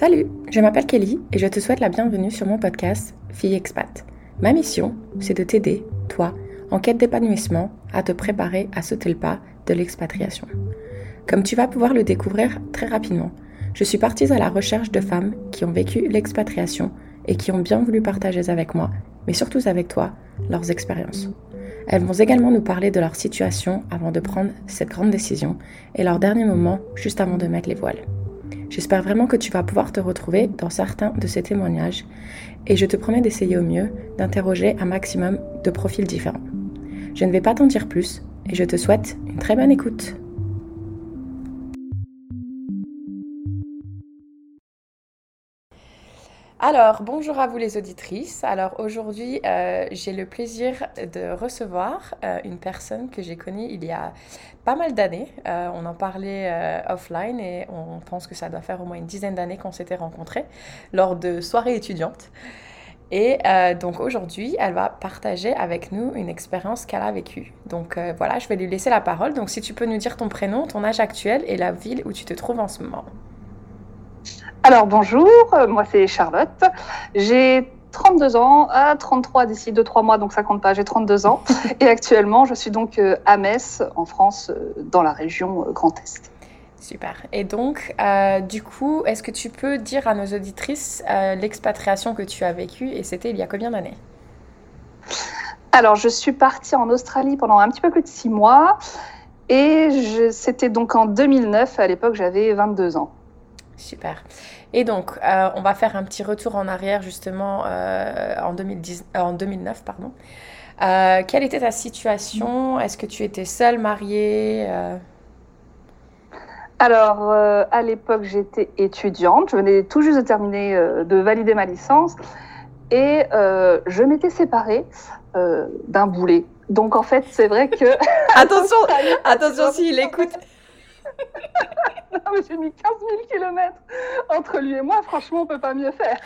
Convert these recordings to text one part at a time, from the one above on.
Salut, je m'appelle Kelly et je te souhaite la bienvenue sur mon podcast Fille Expat. Ma mission, c'est de t'aider, toi, en quête d'épanouissement, à te préparer à sauter le pas de l'expatriation. Comme tu vas pouvoir le découvrir très rapidement, je suis partie à la recherche de femmes qui ont vécu l'expatriation et qui ont bien voulu partager avec moi, mais surtout avec toi, leurs expériences. Elles vont également nous parler de leur situation avant de prendre cette grande décision et leur dernier moment juste avant de mettre les voiles. J'espère vraiment que tu vas pouvoir te retrouver dans certains de ces témoignages et je te promets d'essayer au mieux d'interroger un maximum de profils différents. Je ne vais pas t'en dire plus et je te souhaite une très bonne écoute. Alors, bonjour à vous les auditrices. Alors aujourd'hui, euh, j'ai le plaisir de recevoir euh, une personne que j'ai connue il y a pas mal d'années. Euh, on en parlait offline et on pense que ça doit faire au moins une dizaine d'années qu'on s'était rencontrés lors de soirées étudiantes. Et donc aujourd'hui, elle va partager avec nous une expérience qu'elle a vécue. Donc voilà, je vais lui laisser la parole. Donc si tu peux nous dire ton prénom, ton âge actuel et la ville où tu te trouves en ce moment. Alors bonjour, euh, moi c'est Charlotte. J'ai 32 ans, à 33 d'ici 2-3 mois, donc ça compte pas, j'ai 32 ans. Et actuellement, je suis donc euh, à Metz, en France, euh, dans la région Grand Est. Super. Et donc, du coup, est-ce que tu peux dire à nos auditrices l'expatriation que tu as vécue et c'était il y a combien d'années? Alors, je suis partie en Australie pendant un petit peu plus de 6 mois et c'était donc en 2009, à l'époque j'avais 22 ans. Super. Et donc, euh, on va faire un petit retour en arrière justement euh, en, 2010, euh, en 2009. Pardon. quelle était ta situation? Est-ce que tu étais seule, mariée Alors, à l'époque, j'étais étudiante. Je venais tout juste de terminer de valider ma licence. Et je m'étais séparée d'un boulet. Donc, en fait, c'est vrai que... attention, attention s'il écoute non, mais j'ai mis 15 000 km entre lui et moi. Franchement, on peut pas mieux faire.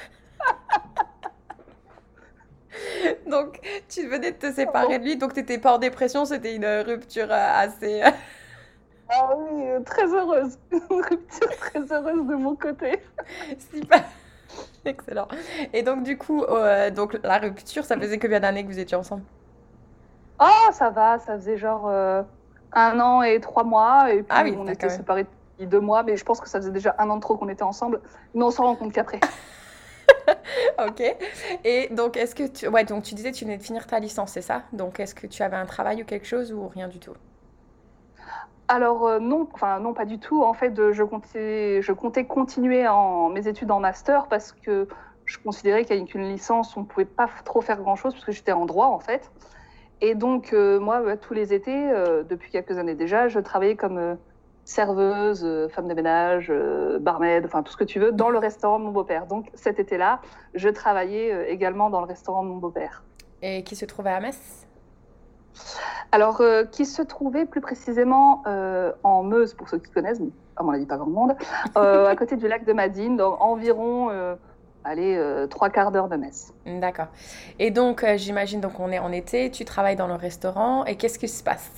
donc, tu venais de te séparer de lui, donc tu n'étais pas en dépression, c'était une rupture euh, assez. Euh, ah oui, euh, très heureuse. Une rupture très heureuse de mon côté. Super. Excellent. Et donc, du coup, donc, la rupture, ça faisait combien d'années que vous étiez ensemble? Oh, ça va, ça faisait genre un an et trois mois. Et puis ah on était séparés depuis deux mois, mais je pense que ça faisait déjà un an de trop qu'on était ensemble. Mais on s'en rend compte qu'après. ok. Et donc, est-ce que tu. Ouais, donc tu disais que tu venais de finir ta licence, c'est ça? Donc, est-ce que tu avais un travail ou quelque chose ou rien du tout? Alors euh, non, enfin non pas du tout. En fait, je comptais, je comptais continuer en, mes études en master parce que je considérais qu'avec une licence, on ne pouvait pas trop faire grand-chose parce que j'étais en droit en fait. Et donc, euh, moi, bah, tous les étés, euh, depuis quelques années déjà, je travaillais comme euh, serveuse, femme de ménage, barmaid, enfin tout ce que tu veux, dans le restaurant de mon beau-père. Donc, cet été-là, je travaillais également dans le restaurant de mon beau-père. Et qui se trouvait à Metz? Alors, qui se trouvait plus précisément en Meuse, pour ceux qui connaissent, à mon avis pas grand monde, à côté du lac de Madine, dans environ allez, euh, trois quarts d'heure de messe. D'accord. Et donc, euh, j'imagine, donc on est en été, tu travailles dans le restaurant, et qu'est-ce qui se passe?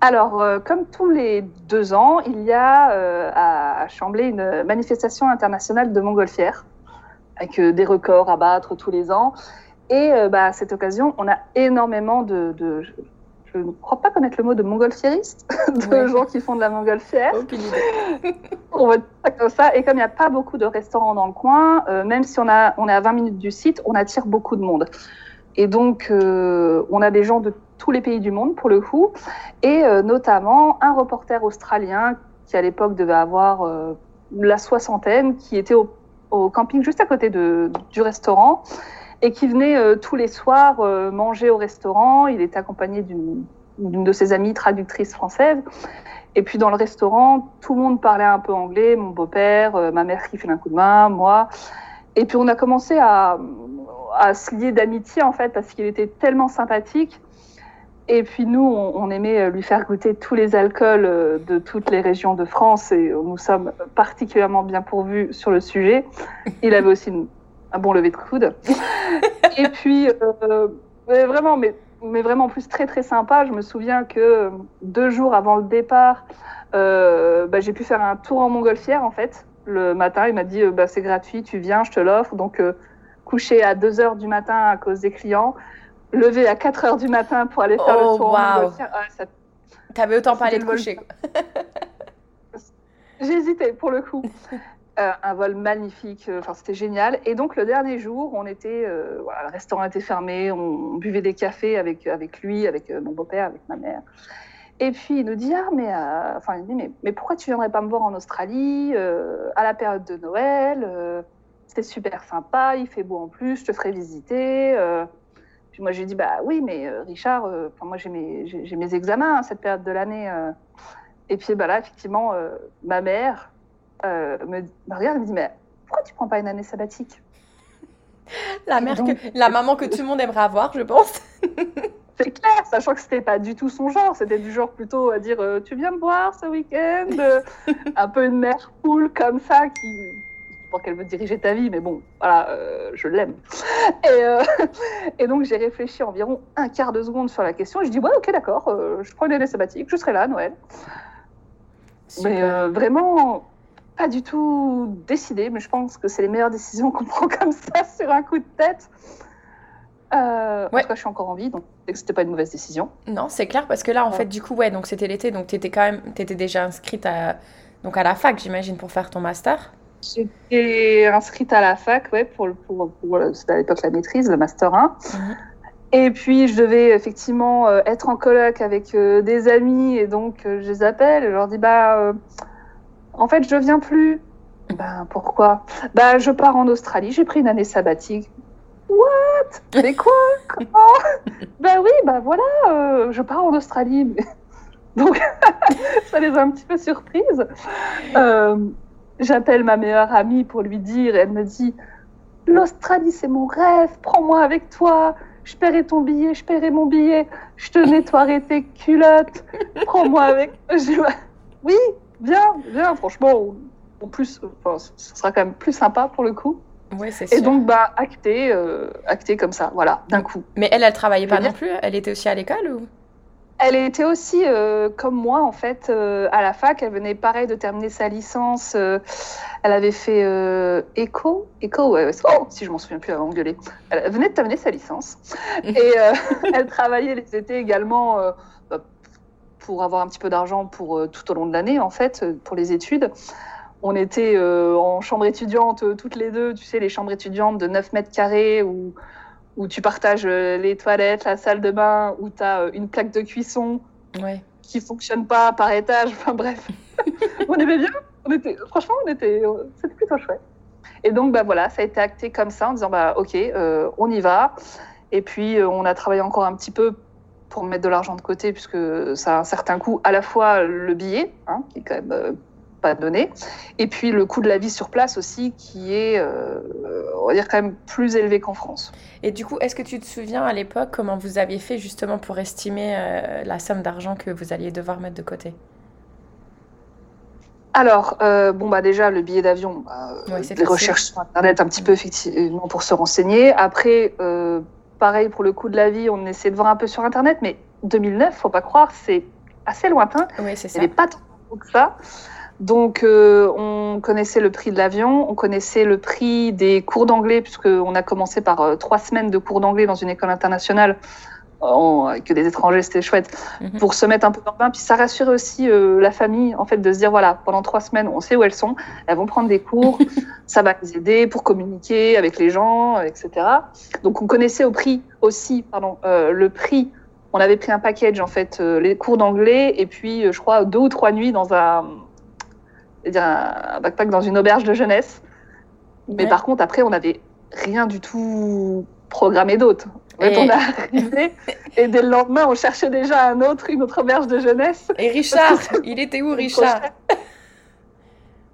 Alors, euh, comme tous les deux ans, il y a à Chamblay une manifestation internationale de montgolfière, avec des records à battre tous les ans. Et bah, à cette occasion, on a énormément de, je ne crois pas connaître le mot de montgolfiériste, de gens qui font de la montgolfière. on va dire comme ça. Et comme il n'y a pas beaucoup de restaurants dans le coin, euh, même si on, a, on est à 20 minutes du site, on attire beaucoup de monde. Et donc, euh, on a des gens de tous les pays du monde, pour le coup, et euh, notamment un reporter australien qui, à l'époque, devait avoir la soixantaine, qui était au, au, camping juste à côté de, du restaurant et qui venait euh, tous les soirs euh, manger au restaurant. Il était accompagné d'une de ses amies traductrices françaises. Et puis dans le restaurant, tout le monde parlait un peu anglais, mon beau-père, euh, ma mère qui fait un coup de main, moi. Et puis on a commencé à, à se lier d'amitié en fait parce qu'il était tellement sympathique. Et puis nous, on, on, aimait lui faire goûter tous les alcools de toutes les régions de France et nous sommes particulièrement bien pourvus sur le sujet. Il avait aussi une un bon lever de coude. et puis, euh, vraiment, mais, mais vraiment en plus très très sympa. Je me souviens que deux jours avant le départ, euh, bah, j'ai pu faire un tour en montgolfière en fait. le matin. Il m'a dit bah, c'est gratuit, tu viens, je te l'offre. Donc, coucher à 2 heures du matin à cause des clients, lever à 4 heures du matin pour aller faire le Oh, tour. Ah, ça- T'avais autant pas aller te coucher. hésité pour le coup. Euh, un vol magnifique, euh, enfin c'était génial. Et donc le dernier jour, on était, euh, le restaurant était fermé, on, buvait des cafés avec avec lui, avec mon beau-père, avec ma mère. Et puis il nous dit ah mais, il dit mais, mais pourquoi tu viendrais pas me voir en Australie à la période de Noël C'est super sympa, il fait beau en plus, je te ferai visiter. Puis moi j'ai dit bah oui mais Richard, moi j'ai mes mes examens à cette période de l'année. Et puis bah là, effectivement, ma mère euh, me, me regarde et me dit Mais pourquoi tu prends pas une année sabbatique? La, mère donc- que, la maman que tout le monde aimerait avoir, je pense. C'est clair, sachant que c'était pas du tout son genre. C'était du genre plutôt à dire euh, Tu viens me voir ce week-end Euh, Un peu une mère cool comme ça qui. Qu'elle veut diriger ta vie, mais bon, voilà, euh, je l'aime. Et, euh, et donc j'ai réfléchi environ un quart de seconde sur la question. Et je dis Ouais, ok, d'accord, euh, je prends une année sabbatique, je serai là à Noël. Mais Super. vraiment, pas du tout décidé, mais je pense que c'est les meilleures décisions qu'on prend comme ça sur un coup de tête. Euh, En tout cas, je suis encore en vie, donc c'était pas une mauvaise décision. Non, c'est clair parce que là, en Ouais. fait, du coup, ouais, donc c'était l'été, donc t'étais quand même, t'étais déjà inscrite à, donc à la fac, j'imagine, pour faire ton master. J'étais inscrite à la fac, ouais, pour, pour, c'était à l'époque la maîtrise, le master 1. Mhm. Et puis, je devais effectivement euh, être en coloc avec euh, des amis, et donc euh, je les appelle, et je leur dis, bah, euh, en fait, je viens plus. Ben, pourquoi? Bah, je pars en Australie, j'ai pris une année sabbatique. What? Mais quoi? Comment? Bah oui, bah voilà, euh, je pars en Australie. Donc, ça les a un petit peu surprises. Euh, J'appelle ma meilleure amie pour lui dire, et elle me dit, l'Australie, c'est mon rêve, prends-moi avec toi. Je paierai ton billet, je paierai mon billet, je te nettoierai tes culottes, prends-moi avec. Je oui, viens, viens, franchement. En plus, enfin, ce sera quand même plus sympa pour le coup. Ouais, c'est Et sûr. donc, bah, acté, euh, comme ça, voilà, d'un coup. Mais elle, elle travaillait pas non plus Elle était aussi à l'école ou? Elle était aussi, euh, comme moi, en fait, euh, à la fac. Elle venait, pareil, de terminer sa licence. euh, elle avait fait éco. Éco, ouais, oh, si je m'en souviens plus, elle va. Elle venait de terminer sa licence. Et elle travaillait les étés également pour avoir un petit peu d'argent pour euh, tout au long de l'année, en fait, euh, pour les études. On était euh, en chambre étudiante toutes les deux, tu sais, les chambres étudiantes de 9 mètres carrés où, où tu partages les toilettes, la salle de bain, où tu as une plaque de cuisson Ouais. qui fonctionne pas par étage. Enfin bref, on aimait bien. On était, franchement, on était, c'était plutôt chouette. Et donc bah voilà, ça a été acté comme ça en disant bah ok, euh, on y va. Et puis euh, on a travaillé encore un petit peu pour mettre de l'argent de côté puisque ça a un certain coût à la fois le billet hein, qui est quand même euh, pas donné et puis le coût de la vie sur place aussi qui est euh, on va dire quand même plus élevé qu'en France. Et du coup, est-ce que tu te souviens à l'époque comment vous aviez fait justement pour estimer euh, la somme d'argent que vous alliez devoir mettre de côté? Alors, euh, bon, bah déjà, le billet d'avion, bah, Ouais, les facile. recherches sur Internet un petit peu, effectivement, pour se renseigner. Après, pareil, pour le coût de la vie, on essaie de voir un peu sur Internet, mais 2009, faut pas croire, c'est assez lointain. Oui, c'est Il ça. n'y avait pas tant que ça. Donc, euh, on connaissait le prix de l'avion, on connaissait le prix des cours d'anglais, puisqu'on a commencé par euh, trois semaines de cours d'anglais dans une école internationale, en- avec des étrangers, c'était chouette, Mhm. pour se mettre un peu dans le bain. Puis ça rassurait aussi euh, la famille, en fait, de se dire, voilà, pendant trois semaines, on sait où elles sont, elles vont prendre des cours, ça va les aider pour communiquer avec les gens, etc. Donc, on connaissait au prix aussi, pardon, euh, le prix. On avait pris un package, en fait, euh, les cours d'anglais, et puis, euh, je crois, deux ou trois nuits dans un, backpack dans une auberge de jeunesse. Mais Ouais. par contre, après, on n'avait rien du tout programmé d'autre. Et- on est arrivé et dès le lendemain, on cherchait déjà un autre, une autre auberge de jeunesse. Et Richard, il était où Richard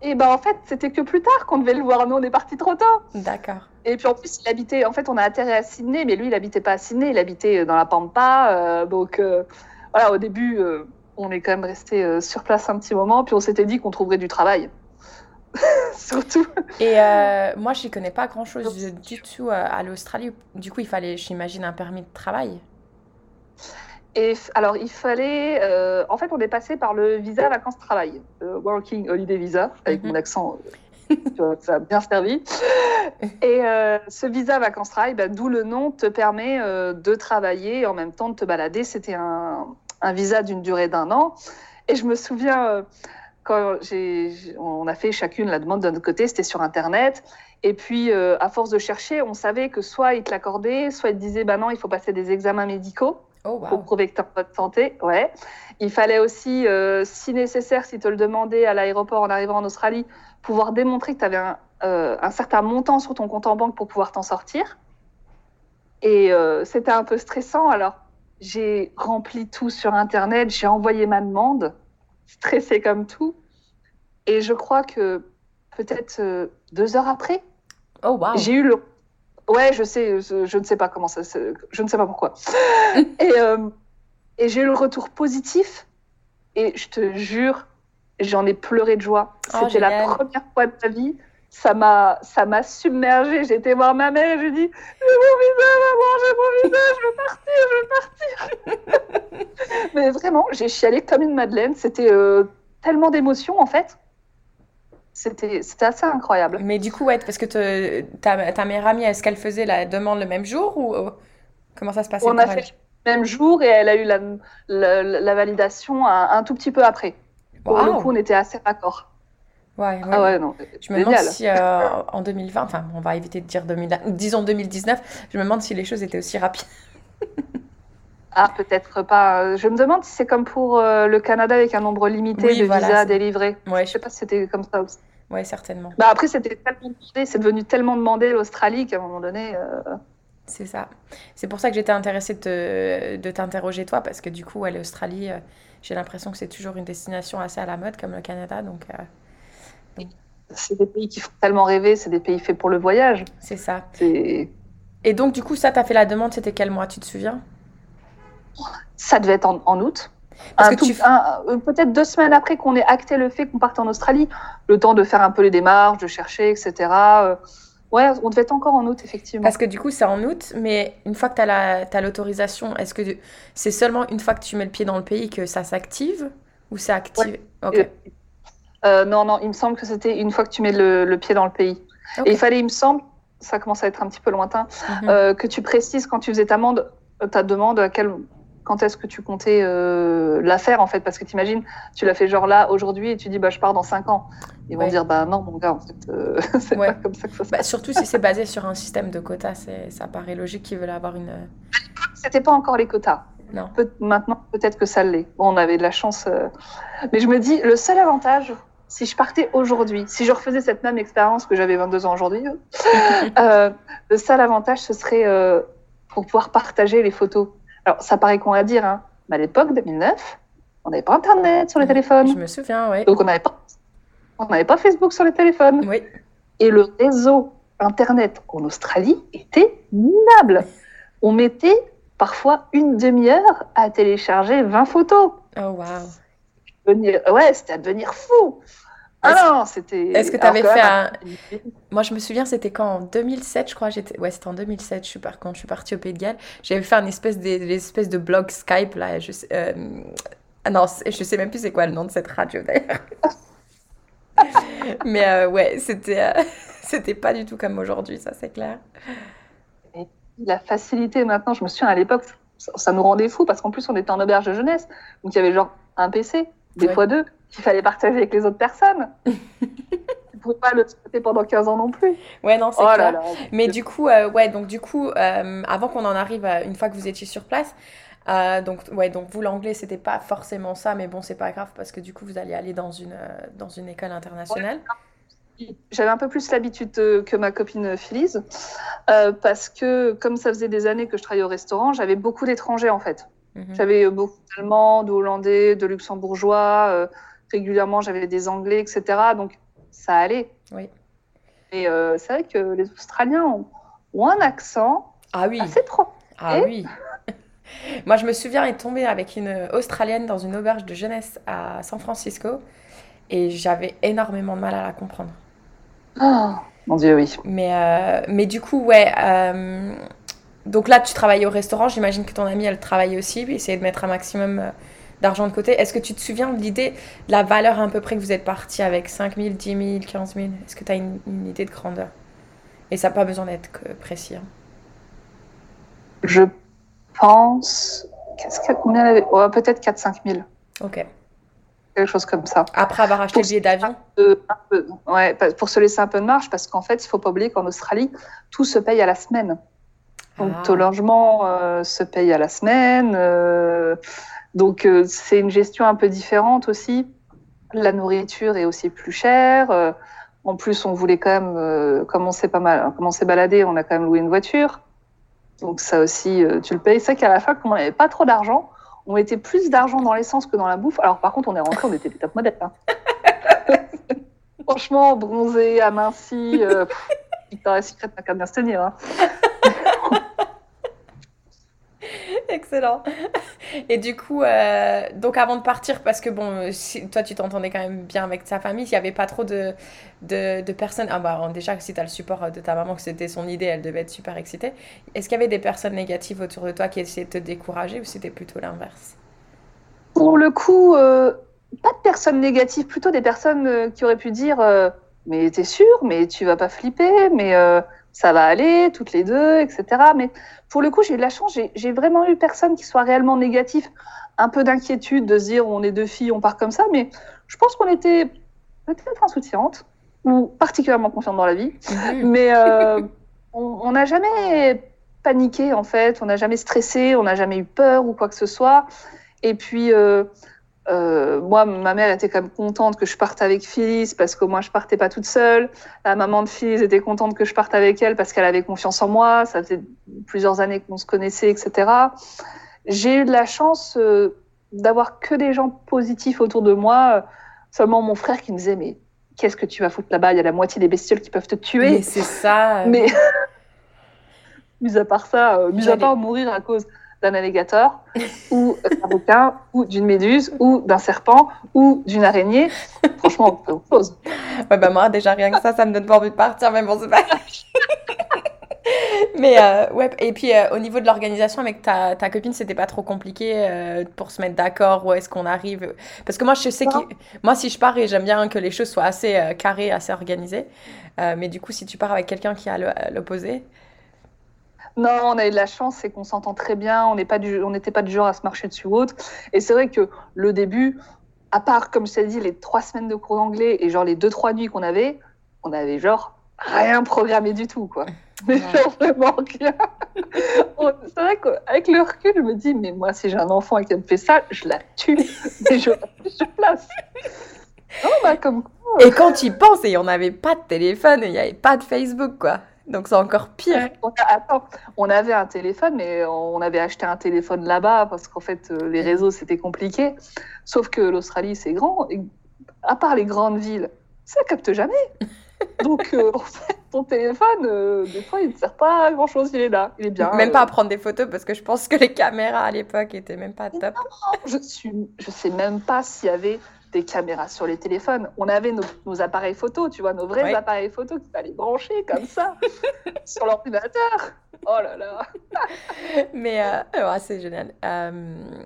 Et ben en fait, c'était que plus tard qu'on devait le voir. Nous, on est parti trop tôt. D'accord. Et puis en plus, il habitait. En fait, on a atterri à Sydney, mais lui, il habitait pas à Sydney. Il habitait dans la Pampa. euh, donc euh, voilà, au début, euh, on est quand même resté euh, sur place un petit moment. Puis on s'était dit qu'on trouverait du travail. Surtout. Et euh, moi, je n'y connais pas grand-chose du tout à l'Australie. Du coup, il fallait, j'imagine, un permis de travail. Et alors, il fallait. euh, en fait, on est passé par le visa vacances-travail, euh, Working Holiday Visa, avec Mhm. mon accent ça a bien servi. Et ce visa vacances travail, bah, d'où le nom, te permet de travailler et en même temps de te balader. C'était un, un, visa d'une durée d'un an. Et je me souviens, quand on a fait chacune la demande de notre côté, c'était sur Internet. Et puis, à force de chercher, on savait que soit ils te l'accordaient, soit ils te disaient, bah non, il faut passer des examens médicaux. Oh, pour prouver que tu es en bonne santé. Ouais. Il fallait aussi, si nécessaire, si te le demandais à l'aéroport en arrivant en Australie, pouvoir démontrer que tu avais un, euh, un, certain montant sur ton compte en banque pour pouvoir t'en sortir. Et euh, c'était un peu stressant. Alors, j'ai rempli tout sur Internet, j'ai envoyé ma demande, stressé comme tout. Et je crois que peut-être euh, deux heures après, oh, wow. j'ai eu le. Ouais, je sais, je, ne sais pas comment ça. Je ne sais pas pourquoi. et, et j'ai eu le retour positif. Et je te jure, J'en ai pleuré de joie. Oh, C'était la première fois de ma vie. Ça m'a, ça m'a submergée. Été voir ma mère et j'ai dit J'ai mon visage, maman, j'ai mon visage, je veux partir, je veux partir. Mais vraiment, j'ai chialé comme une madeleine. C'était euh, tellement d'émotions en fait. C'était, c'était assez incroyable. Mais du coup, ouais, parce que ta, ta meilleure amie, est-ce qu'elle faisait la demande le même jour ou euh, comment ça se passait On a fait le même jour et elle a eu la, la, validation un, tout petit peu après. Pour le coup, on était assez raccord. Ouais, Ah ouais, non, je me demande si euh, en 2020, enfin, on va éviter de dire 2000, disons 2019, je me demande si les choses étaient aussi rapides. ah, peut-être pas. Je me demande si c'est comme pour euh, le Canada avec un nombre limité de visas délivrés. Ouais, je sais pas si c'était comme ça aussi. Ouais, certainement. Bah après, c'était tellement demandé, c'est devenu tellement demandé l'Australie qu'à un moment donné. Euh, c'est ça. C'est pour ça que j'étais intéressée de, de t'interroger toi, parce que du coup, l'Australie, j'ai l'impression que c'est toujours une destination assez à la mode comme le Canada. Donc, c'est des pays qui font tellement rêver, c'est des pays faits pour le voyage. C'est ça. Et donc, du coup, ça, tu as fait la demande, c'était quel mois, tu te souviens? Ça devait être en, août. Parce que tu... Euh, peut-être deux semaines après qu'on ait acté le fait qu'on parte en Australie, le temps de faire un peu les démarches, de chercher, etc. Ouais, on devait être encore en août, effectivement. Parce que du coup, c'est en août, mais une fois que tu as l'autorisation, est-ce que c'est seulement une fois que tu mets le pied dans le pays que ça s'active Ou c'est activé? Ok. Euh, non, non, il me semble que c'était une fois que tu mets le, pied dans le pays. Et il fallait, il me semble, ça commence à être un petit peu lointain, mhm. euh, que tu précises quand tu faisais ta demande, ta demande à quel quand est-ce que tu comptais euh, la faire en fait? Parce que tu imagines, tu l'as fait genre là aujourd'hui et tu dis bah je pars dans 5 ans. Ils vont dire bah non mon gars en fait euh, c'est pas comme ça que ça se bah, Surtout si c'est basé sur un système de quotas, ça paraît logique qu'ils veulent avoir une. C'était pas encore les quotas. Non. maintenant peut-être que ça l'est. Bon, on avait de la chance, euh. mais je me dis le seul avantage. Si je partais aujourd'hui, si je refaisais cette même expérience que j'avais 22 ans aujourd'hui, euh, le seul avantage, ce serait pour pouvoir partager les photos alors, ça paraît con à dire, hein, mais à l'époque, 2009, on n'avait pas Internet sur les téléphones. Je me souviens, oui. Donc, on n'avait pas, on pas Facebook sur les téléphones. Oui. Et le réseau Internet en Australie était minable. On mettait parfois une demi-heure à télécharger 20 photos. Oh, wow. Ouais, c'était à devenir fou. Ah non, c'était. Est-ce que tu avais fait un. Moi, je me souviens, c'était quand en 2007, je crois. J'étais... Ouais, c'était en 2007, je suis par... quand je suis partie au Pays de Galles. J'avais fait une espèce de, de blog Skype, là. Je sais... Euh... Ah non, je sais même plus c'est quoi le nom de cette radio, d'ailleurs. Mais euh, ouais, c'était... Euh, c'était pas du tout comme aujourd'hui, ça, c'est clair. Et la facilité maintenant, je me souviens à l'époque, ça, nous rendait fous parce qu'en plus, on était en auberge de jeunesse. Donc, il y avait genre un PC, des fois deux qu'il fallait partager avec les autres personnes. tu ne pouvais pas le traiter pendant 15 ans non plus. Ouais, non, c'est oh clair. Mais du coup, euh, ouais, donc du coup, euh, avant qu'on en arrive, une fois que vous étiez sur place, euh, donc, ouais, donc vous, l'anglais, c'était pas forcément ça, mais bon, c'est pas grave parce que du coup, vous allez aller dans une, dans une école internationale. J'avais un peu plus l'habitude que ma copine Phyllis, parce que comme ça faisait des années que je travaillais au restaurant, j'avais beaucoup d'étrangers en fait. Mhm. J'avais beaucoup d'Allemands, de Hollandais, de Luxembourgeois régulièrement, j'avais des Anglais, etc. Donc, ça allait. Oui. Et euh, c'est vrai que les Australiens ont, un accent ah oui. assez propre. Ah oui. Moi, je me souviens être tombée avec une Australienne dans une auberge de jeunesse à San Francisco et j'avais énormément de mal à la comprendre. Oh, mon Dieu, oui. Mais, euh, mais du coup, ouais. Euh, donc là, tu travaillais au restaurant. J'imagine que ton amie, elle travaillait aussi. Essayer de mettre un maximum d'argent de côté. Est-ce que tu te souviens de l'idée, de la valeur à peu près que vous êtes parti avec? 5 000, 10 000, 15 000 Est-ce que tu as une, idée de grandeur? Et ça n'a pas besoin d'être précis. Hein. Je pense. Qu'est-ce qu'il combien avait? Peut-être 4-5 000. Ok. Quelque chose comme ça. Après avoir acheté le billet d'avion? Ouais, pour se laisser un peu de marge, parce qu'en fait, il ne faut pas oublier qu'en Australie, tout se paye à la semaine. Donc, ah. ton logement euh, se paye à la semaine. Euh, donc, euh, c'est une gestion un peu différente aussi. La nourriture est aussi plus chère. en plus, on voulait quand même, comme on s'est pas mal, comme on s'est baladé, on a quand même loué une voiture. Donc, ça aussi, tu le payes. C'est qu'à la fin, comme on n'avait pas trop d'argent, on mettait plus d'argent dans l'essence que dans la bouffe. Alors, par contre, on est rentré, on était des top modèles. Hein. Franchement, bronzé, aminci, euh, Victoria's Secret n'a qu'à bien se tenir. Hein. Excellent. Et du coup, euh, donc avant de partir, parce que bon, toi tu t'entendais quand même bien avec ta famille, il n'y avait pas trop de, de, personnes. Ah bah déjà, si tu as le support de ta maman, que c'était son idée, elle devait être super excitée. Est-ce qu'il y avait des personnes négatives autour de toi qui essayaient de te décourager ou c'était plutôt l'inverse? Pour le coup, euh, pas de personnes négatives, plutôt des personnes euh, qui auraient pu dire Mais t'es sûr, mais tu vas pas flipper, mais ça va aller, toutes les deux, etc. Mais pour le coup, j'ai eu de la chance, j'ai vraiment eu personne qui soit réellement négatif. Un peu d'inquiétude de se dire on est deux filles, on part comme ça, mais je pense qu'on était peut-être insouciantes ou particulièrement confiantes dans la vie. Mhm. Mais euh, on n'a jamais paniqué en fait, on n'a jamais stressé, on n'a jamais eu peur ou quoi que ce soit. Et puis, euh, euh, moi, ma mère était quand même contente que je parte avec Phyllis parce que moi, je partais pas toute seule. La maman de Phyllis était contente que je parte avec elle parce qu'elle avait confiance en moi. Ça faisait plusieurs années qu'on se connaissait, etc. J'ai eu de la chance euh, d'avoir que des gens positifs autour de moi. Seulement mon frère qui me disait mais qu'est-ce que tu vas foutre là-bas? Il y a la moitié des bestioles qui peuvent te tuer. Mais c'est ça. Mais mis à part ça, euh, mis à part mourir à cause d'un alligator ou d'un requin ou d'une méduse ou d'un serpent ou d'une araignée. Franchement, on pose. Ouais, bah moi, déjà, rien que ça, ça me donne pas envie de partir, mais bon, c'est pas. mais euh, ouais, et puis euh, au niveau de l'organisation avec ta, ta copine, c'était pas trop compliqué euh, pour se mettre d'accord où est-ce qu'on arrive Parce que moi, je sais que moi, si je pars, et j'aime bien que les choses soient assez carrées, assez organisées. mais du coup, si tu pars avec quelqu'un qui a l'opposé, non, on a eu de la chance, c'est qu'on s'entend très bien, on n'était pas du genre à se marcher dessus ou autre. Et c'est vrai que le début, à part, comme je t'ai dit, les trois semaines de cours d'anglais et genre les deux, trois nuits qu'on avait, on avait genre rien programmé du tout, quoi. Mais genre vraiment rien. c'est vrai qu'avec le recul, je me dis, mais moi, si j'ai un enfant qu'elle me fait ça, je la tue. Et je, je place. Oh, bah, comme quoi. Et quand tu y penses, et on n'avait pas de téléphone, il n'y avait pas de Facebook, quoi. Donc c'est encore pire. attends, on avait un téléphone, mais on avait acheté un téléphone là-bas parce qu'en fait, euh, les réseaux, c'était compliqué. Sauf que l'Australie, c'est grand. Et à part les grandes villes, ça capte jamais. Donc, euh, en fait, ton téléphone, euh, des fois, il ne sert pas à grand-chose. Il est là, il est bien. Même pas à prendre des photos parce que je pense que les caméras à l'époque étaient même pas top. Non, je suis, je sais même pas s'il y avait des caméras sur les téléphones. On avait nos, appareils photo, tu vois, nos vrais appareils photo qu'il fallait brancher comme ça sur l'ordinateur. Oh là là. Mais euh, c'est génial. Euh,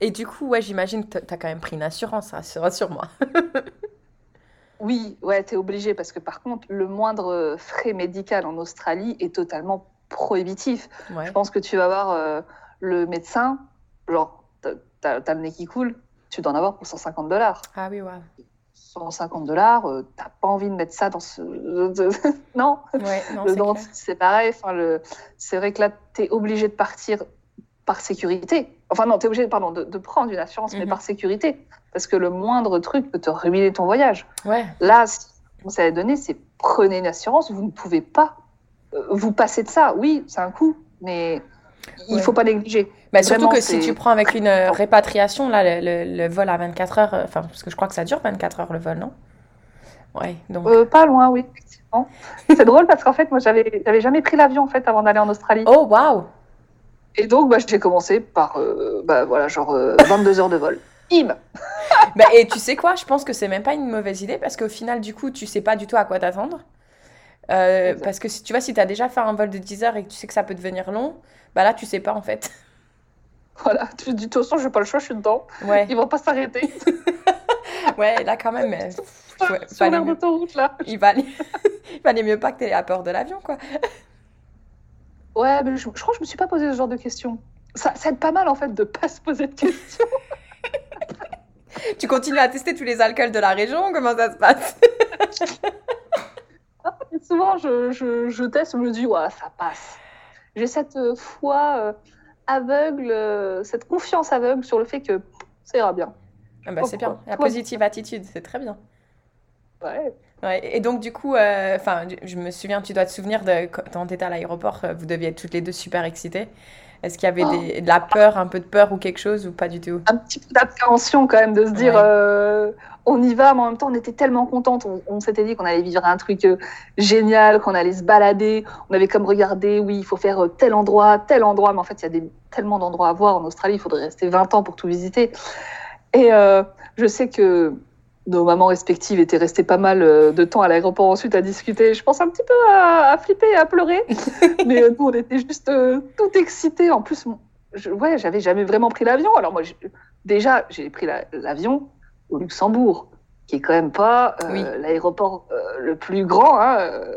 et du coup, ouais, j'imagine que tu as quand même pris une assurance, rassure-moi. oui, ouais, tu es obligé parce que par contre, le moindre frais médical en Australie est totalement prohibitif. Je pense que tu vas voir euh, le médecin, genre, tu as le nez qui coule, tu dois en avoir pour 150 dollars. Ah oui, ouais. 150 dollars, euh, t'as pas envie de mettre ça dans ce. non, ouais, non Le dentiste, c'est pareil. Enfin, le... C'est vrai que là, tu es obligé de partir par sécurité. Enfin, non, tu es obligé pardon, de, prendre une assurance, mais mhm. par sécurité. Parce que le moindre truc peut te ruiner ton voyage. Ouais. Là, ce qu'on s'est donné, c'est prenez une assurance, vous ne pouvez pas euh, vous passer de ça. Oui, c'est un coût, mais il ne faut pas négliger. Bah, surtout que si tu prends avec une euh, répatriation, là, le, vol à 24 heures, euh, enfin, parce que je crois que ça dure 24 heures le vol, non? Ouais, donc. Euh, pas loin, oui, effectivement. C'est drôle parce qu'en fait, moi, j'avais, j'avais jamais pris l'avion en fait avant d'aller en Australie. Oh, waouh Et donc, bah, j'ai commencé par, bah, voilà, genre 22 heures de vol. Im bah, Et tu sais quoi? Je pense que c'est même pas une mauvaise idée parce qu'au final, du coup, tu sais pas du tout à quoi t'attendre. Parce que si tu vois, si tu as déjà fait un vol de 10 heures et que tu sais que ça peut devenir long, bah là, tu sais pas en fait. Voilà, tu dis, de toute façon, je n'ai pas le choix, je suis dedans. Ouais. Ils vont pas s'arrêter. ouais, là, quand même. euh, ouais, Sur l'air d'autoroute, là. il valait... il valait mieux pas que tu aies peur de l'avion, quoi. Ouais, mais je, je crois que je me suis pas posé ce genre de questions. Ça, ça aide pas mal, en fait, de pas se poser de questions. Tu continues à tester tous les alcools de la région Comment ça se passe? Souvent, je, je, je teste, je me dis, ouais, ça passe. J'ai cette euh, foi euh, aveugle, euh, cette confiance aveugle sur le fait que ça ira bien. Ah bah, C'est bien. La positive attitude, c'est très bien. Ouais. Ouais, et donc du coup, euh, je me souviens, tu dois te souvenir de quand tu étais à l'aéroport, vous deviez être toutes les deux super excitées. Est-ce qu'il y avait Oh. des- de la peur, un peu de peur ou quelque chose ou pas du tout? Un petit peu d'appréhension quand même, de se dire, Ouais. On y va, mais en même temps, on était tellement contentes. On, on s'était dit qu'on allait vivre un truc euh, génial, qu'on allait se balader. On avait comme regardé, oui, il faut faire euh, tel endroit, tel endroit, mais en fait, il y a des, tellement d'endroits à voir en Australie, il faudrait rester 20 ans pour tout visiter. Et euh, je sais que nos mamans respectives étaient restées pas mal de temps à l'aéroport ensuite à discuter. Je pense un petit peu à, à flipper à pleurer. Mais nous, on était juste tout excités. En plus, je, ouais, j'avais jamais vraiment pris l'avion. Alors moi, déjà, j'ai pris la- l'avion au Luxembourg, qui est quand même pas euh, Oui. l'aéroport euh, le plus grand. hein, euh,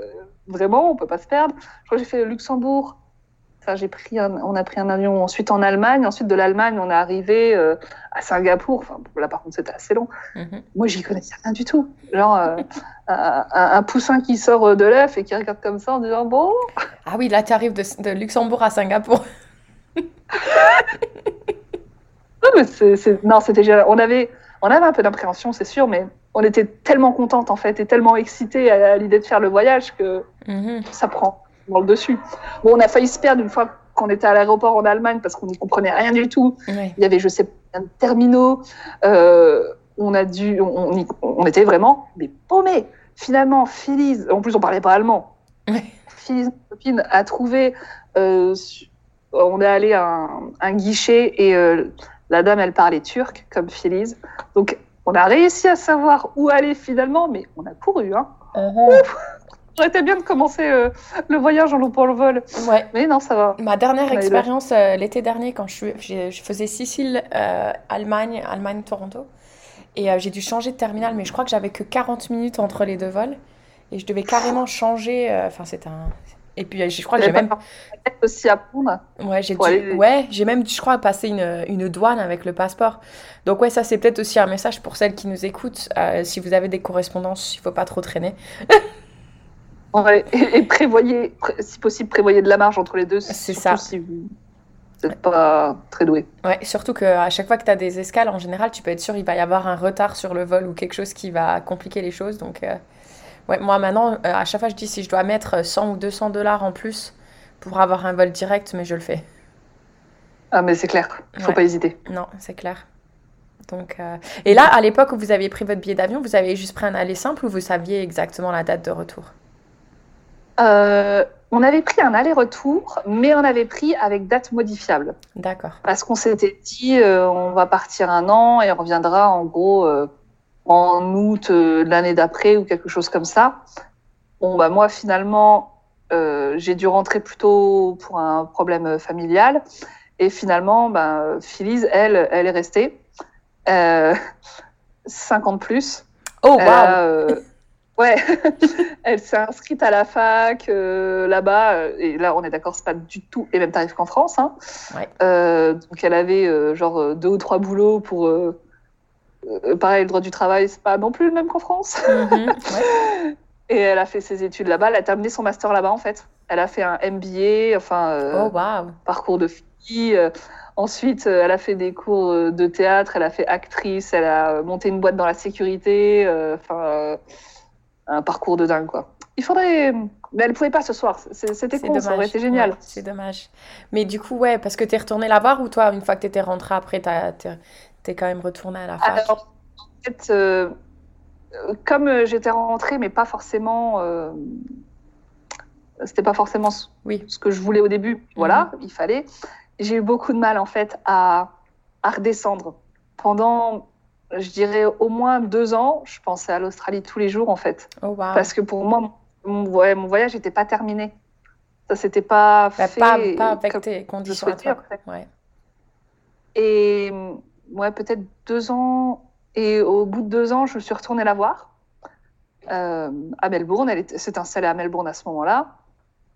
vraiment, on peut pas se perdre. Je crois que j'ai fait le Luxembourg. Enfin, j'ai pris un- on a pris un avion ensuite en Allemagne. Ensuite de l'Allemagne, on est arrivé euh, à Singapour. Enfin, là, par contre, c'était assez long. Mhm. Moi, j'y connaissais rien du tout. Genre, euh, un, poussin qui sort de l'œuf et qui regarde comme ça en disant Bon, Ah oui, là tu arrives de, de Luxembourg à Singapour. Non, mais c'est- non, c'était. On avait, on avait un peu d'appréhension, c'est sûr, mais on était tellement contente en fait et tellement excitée à, à l'idée de faire le voyage que Mhm. ça prend dans le dessus. Bon, on a failli se perdre une fois qu'on était à l'aéroport en Allemagne parce qu'on n'y comprenait rien du tout. Il y avait, je sais pas, de terminaux. Euh, on a dû, on, on y- on était vraiment des paumés. Finalement, Phyllis, en plus on parlait pas allemand. Ouais. Phyllis, ma copine, a trouvé. euh, on est allé à un, un guichet et euh, la dame, elle parlait turc comme Phyllis. Donc, on a réussi à savoir où aller finalement, mais on a couru. Hein. Ça aurait été bien de commencer euh, le voyage en loupant le vol. Ouais. Mais non, ça va. Ma dernière expérience euh, l'été dernier, quand je, faisais Sicile, euh, Allemagne, Allemagne, Toronto. Et j'ai dû changer de terminal, mais je crois que j'avais que 40 minutes entre les deux vols. Et je devais carrément changer. Enfin, c'était un. Et puis, euh, je crois que j'ai même. Peut-être aussi à prendre. Ouais, j'ai dû- aller- ouais, même, je crois, passer une, une douane avec le passeport. Donc, ouais, ça, c'est peut-être aussi un message pour celles qui nous écoutent. Euh, si vous avez des correspondances, il faut pas trop traîner. Ouais, et, et prévoyez, pré- si possible, prévoyez de la marge entre les deux. C'est ça. si vous n'êtes pas très doué. Ouais, surtout qu'à chaque fois que tu as des escales, en général, tu peux être sûr il va y avoir un retard sur le vol ou quelque chose qui va compliquer les choses. Donc, euh, ouais, moi maintenant, euh, à chaque fois, je dis si je dois mettre 100 ou 200 dollars en plus pour avoir un vol direct, mais je le fais. Ah, mais c'est clair, il faut Ouais. pas hésiter. Non, c'est clair. Donc, euh, Et là, à l'époque où vous aviez pris votre billet d'avion, vous avez juste pris un aller simple ou vous saviez exactement la date de retour? Euh, on avait pris un aller-retour, mais on avait pris avec date modifiable. D'accord. Parce qu'on s'était dit, euh, on va partir un an et on reviendra en gros en août euh, l'année d'après ou quelque chose comme ça. Bon, bah moi finalement, euh, j'ai dû rentrer plutôt pour un problème familial. Et finalement, bah, Phyllis, elle, elle est restée. Euh, 50 plus. Oh, a, euh, ouais, elle s'est inscrite à la fac euh, là-bas. Et là, on est d'accord, c'est pas du tout les mêmes tarifs qu'en France. Hein. Ouais. Euh, donc, elle avait euh, genre deux ou trois boulots pour. Euh, pareil, le droit du travail, c'est pas non plus le même qu'en France. Mhm, ouais. Et elle a fait ses études là-bas. Elle a terminé son master là-bas, en fait. Elle a fait un MBA, enfin, euh, Oh, parcours de fille. euh, Ensuite, euh, elle a fait des cours de théâtre, elle a fait actrice, elle a monté une boîte dans la sécurité, enfin, un parcours de dingue, quoi. Il faudrait... Mais elle pouvait pas ce soir, c'était con, ça aurait dommage. été génial. Ouais, c'est dommage. Mais du coup, ouais, parce que t'es retourné la voir ou toi, une fois que t'étais rentré après, t'as- t'es t'es quand même retourné à la fac? Alors, en fait, euh, comme euh, j'étais rentrée, mais pas forcément... euh, C'était pas forcément ce Oui. ce que je voulais au début. Voilà, il fallait. J'ai eu beaucoup de mal, en fait, à, à redescendre. Pendant, je dirais, au moins deux ans, je pensais à l'Australie tous les jours, en fait. Oh! Parce que pour moi, mon, voyage n'était pas terminé. Ça, c'était pas Bah, fait pas, pas avec tes conditions à toi. en fait. quoi. Ouais. Et ouais, peut-être deux ans. Et au bout de deux ans, je suis retournée la voir euh, à Melbourne. Elle s'est installée à Melbourne à ce moment-là.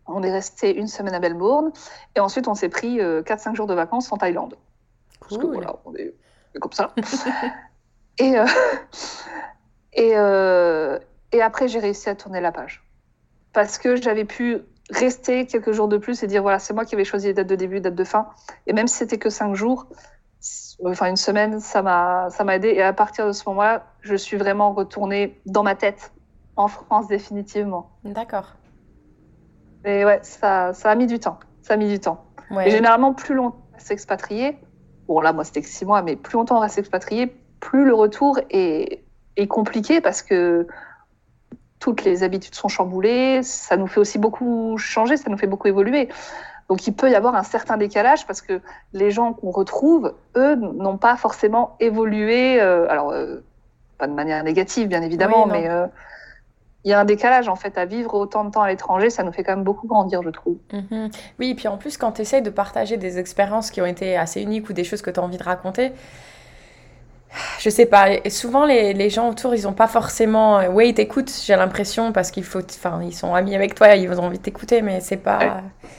On est resté une semaine à Melbourne. Et ensuite, on s'est pris 4-5 jours de vacances en Thaïlande. Parce que voilà, on est comme ça. et, et, et après, j'ai réussi à tourner la page. Parce que j'avais pu rester quelques jours de plus et dire voilà, c'est moi qui avais choisi les dates de début, dates de fin. Et même si c'était que cinq jours, enfin une semaine, ça m'a ça m'a aidé. Et à partir de ce moment-là, je suis vraiment retournée dans ma tête en France définitivement. D'accord. Et ouais, ça, ça a mis du temps. Ça a mis du temps. Et généralement, plus longtemps on reste expatrié, bon là moi c'était que six mois, mais plus longtemps on reste expatrié, plus le retour est, est compliqué parce que toutes les habitudes sont chamboulées, ça nous fait aussi beaucoup changer, ça nous fait beaucoup évoluer. Donc il peut y avoir un certain décalage parce que les gens qu'on retrouve, eux, n'ont pas forcément évolué, euh, alors euh, pas de manière négative bien évidemment, mais euh, il y a un décalage en fait à vivre autant de temps à l'étranger, ça nous fait quand même beaucoup grandir, je trouve. Mhm. Oui, et puis en plus quand tu essayes de partager des expériences qui ont été assez uniques ou des choses que tu as envie de raconter, je sais pas, souvent les, les, gens autour, ils ont pas forcément. Oui, ils t'écoutent, j'ai l'impression, parce qu'il faut. Enfin, ils sont amis avec toi, ils ont envie de t'écouter, mais c'est pas. Ouais.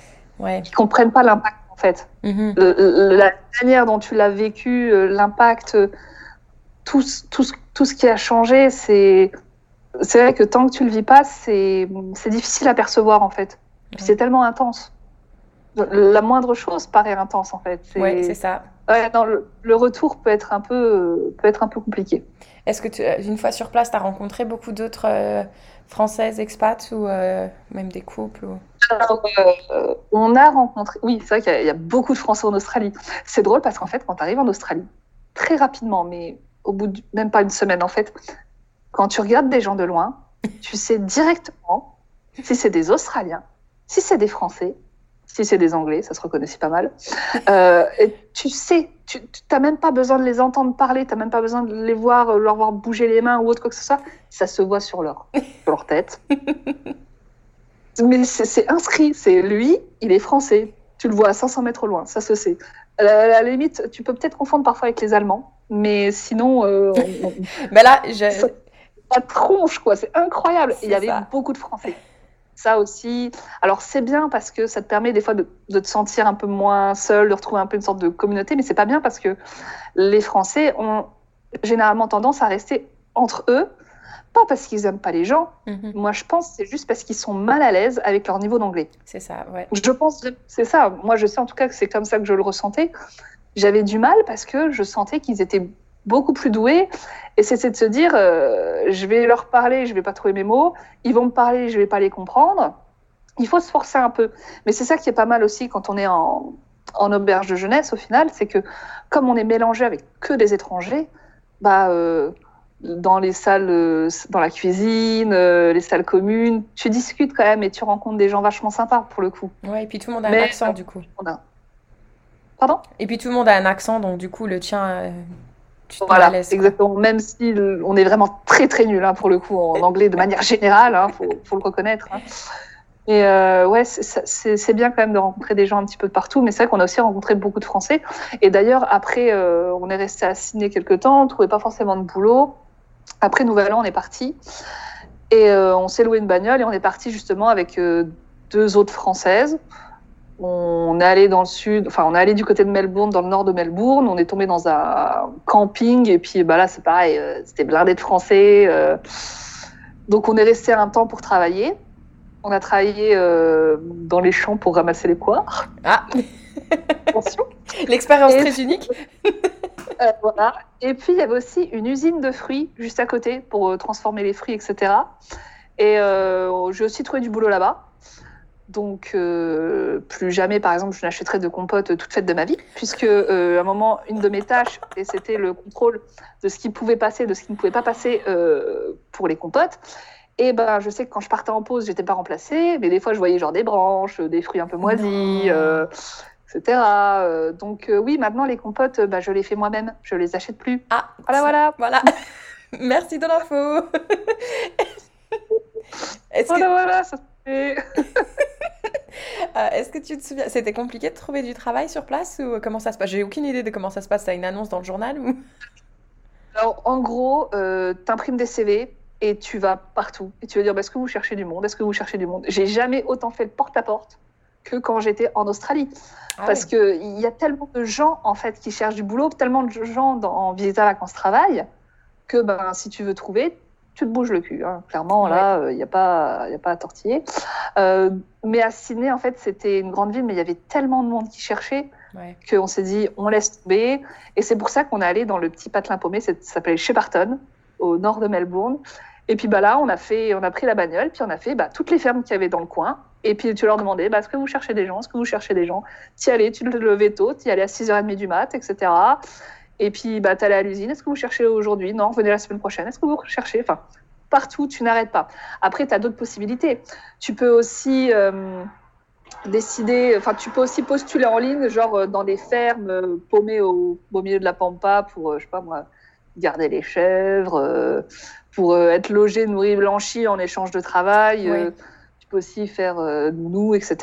Ils comprennent pas l'impact, en fait. Mm-hmm. la manière dont tu l'as vécu, euh, l'impact, euh, tout, tout, tout ce qui a changé, c'est. C'est vrai que tant que tu le vis pas, c'est difficile à percevoir, en fait. C'est tellement intense. La moindre chose paraît intense, en fait. Oui, c'est ça. Ouais, non, le, retour peut être un peu, peut être un peu compliqué. Est-ce que tu, euh, une fois sur place, tu as rencontré beaucoup d'autres Françaises expats ou euh, même des couples Alors, On a rencontré, oui, c'est vrai qu'il y, a beaucoup de Français en Australie. C'est drôle parce qu'en fait, quand tu arrives en Australie, très rapidement, mais au bout de même pas une semaine en fait, quand tu regardes des gens de loin, tu sais directement si c'est des Australiens, si c'est des Français, si c'est des Anglais, ça se reconnaît pas mal. Euh, et tu sais, tu n'as même pas besoin de les entendre parler, tu n'as même pas besoin de les voir, euh, leur voir bouger les mains ou autre quoi que ce soit. Ça se voit sur leur, sur leur tête. Mais c'est inscrit, c'est lui, il est français. Tu le vois à 500 mètres loin, ça se sait. À la, limite, tu peux peut-être confondre parfois avec les Allemands, mais sinon. Euh, mais là, je... la tronche, quoi, c'est incroyable. Il y avait beaucoup de Français ça aussi. Alors c'est bien parce que ça te permet des fois de, te sentir un peu moins seul, de retrouver un peu une sorte de communauté, mais c'est pas bien parce que les Français ont généralement tendance à rester entre eux, pas parce qu'ils aiment pas les gens. Mhm. Moi je pense c'est juste parce qu'ils sont mal à l'aise avec leur niveau d'anglais. C'est ça, ouais. Je pense c'est ça. Moi je sais en tout cas que c'est comme ça que je le ressentais. J'avais du mal parce que je sentais qu'ils étaient beaucoup plus doués. Et c'est de se dire, euh, je vais leur parler, je vais pas trouver mes mots. Ils vont me parler, je vais pas les comprendre. Il faut se forcer un peu. Mais c'est ça qui est pas mal aussi quand on est en, en auberge de jeunesse au final, c'est que comme on est mélangé avec que des étrangers, bah euh, dans les salles, euh, dans la cuisine, les salles communes, tu discutes quand même et tu rencontres des gens vachement sympas pour le coup. Ouais, et puis tout le monde a un accent du coup. Pardon? Et puis tout le monde a un accent, donc du coup le tien, voilà, exactement. Même si on est vraiment très très nul hein, pour le coup en anglais de manière générale, hein, faut, faut, le reconnaître. Hein. Et euh, ouais, c'est bien quand même de rencontrer des gens un petit peu de partout, mais c'est vrai qu'on a aussi rencontré beaucoup de Français. Et d'ailleurs, après, euh, on est resté à Sydney quelques temps, on trouvait pas forcément de boulot. Après Nouvel An, on est parti et euh, on s'est loué une bagnole et on est parti justement avec deux autres Françaises on est allé dans le sud, enfin on du côté de Melbourne, dans le nord de Melbourne. On est tombé dans un camping et puis bah là c'est pareil, euh, c'était blindé de Français. Euh. donc on est resté un temps pour travailler. On a travaillé euh, dans les champs pour ramasser les poires. Ah. L'expérience très unique. voilà. Et puis il y avait aussi une usine de fruits juste à côté pour transformer les fruits, etc. Et j'ai aussi trouvé du boulot là-bas. Donc, euh, plus jamais, par exemple, je n'achèterai de compote toute faite de ma vie, puisque euh, à un moment, une de mes tâches, et c'était le contrôle de ce qui pouvait passer, de ce qui ne pouvait pas passer euh, pour les compotes. Et ben, je sais que quand je partais en pause, j'étais pas remplacée, mais des fois, je voyais genre des branches, des fruits un peu moisis, etc. donc, oui, maintenant, les compotes, bah, je les fais moi-même, je les achète plus. Ah, voilà, voilà. Voilà. Merci de l'info. voilà, voilà, ça Euh, est-ce que tu te souviens, c'était compliqué de trouver du travail sur place ou comment ça se passe? J'ai aucune idée de comment ça se passe. T'as une annonce dans le journal ou? Alors, en gros, euh, t'imprimes des CV et tu vas partout. Et tu vas dire, bah, est-ce que vous cherchez du monde? Est-ce que vous cherchez du monde? J'ai jamais autant fait le porte-à-porte que quand j'étais en Australie. Ah parce oui. qu'il y a tellement de gens, en fait, qui cherchent du boulot, tellement de gens dans, en visa vacances travail, que ben, si tu veux trouver, tu te bouges le cul. hein. Clairement, là, il n'y a, pas- y a pas à tortiller. Euh, mais à Sydney, en fait, c'était une grande ville, mais il y avait tellement de monde qui cherchait Ouais. qu'on s'est dit, on laisse tomber. Et c'est pour ça qu'on est allé dans le petit patelin paumé, ça s'appelait Shepparton, au nord de Melbourne. Et puis bah, là, on a, fait, on a pris la bagnole, puis on a fait bah, toutes les fermes qu'il y avait dans le coin. Et puis tu leur demandais, bah, est-ce que vous cherchez des gens Est-ce que vous cherchez des gens? Tu y allais, tu te levais tôt, tu y allais à 6h30 du mat, etc. Et puis bah, tu allais à l'usine, est-ce que vous cherchez aujourd'hui? Non, venez la semaine prochaine, est-ce que vous cherchez Enfin, partout, tu n'arrêtes pas. Après, tu as d'autres possibilités. Tu peux aussi euh, décider, enfin, tu peux aussi postuler en ligne, genre euh, dans des fermes euh, paumées au, au milieu de la pampa pour, je sais pas moi, garder les chèvres, pour être logé, nourri, blanchi en échange de travail. Oui. Euh, peux aussi faire euh, nounou, etc.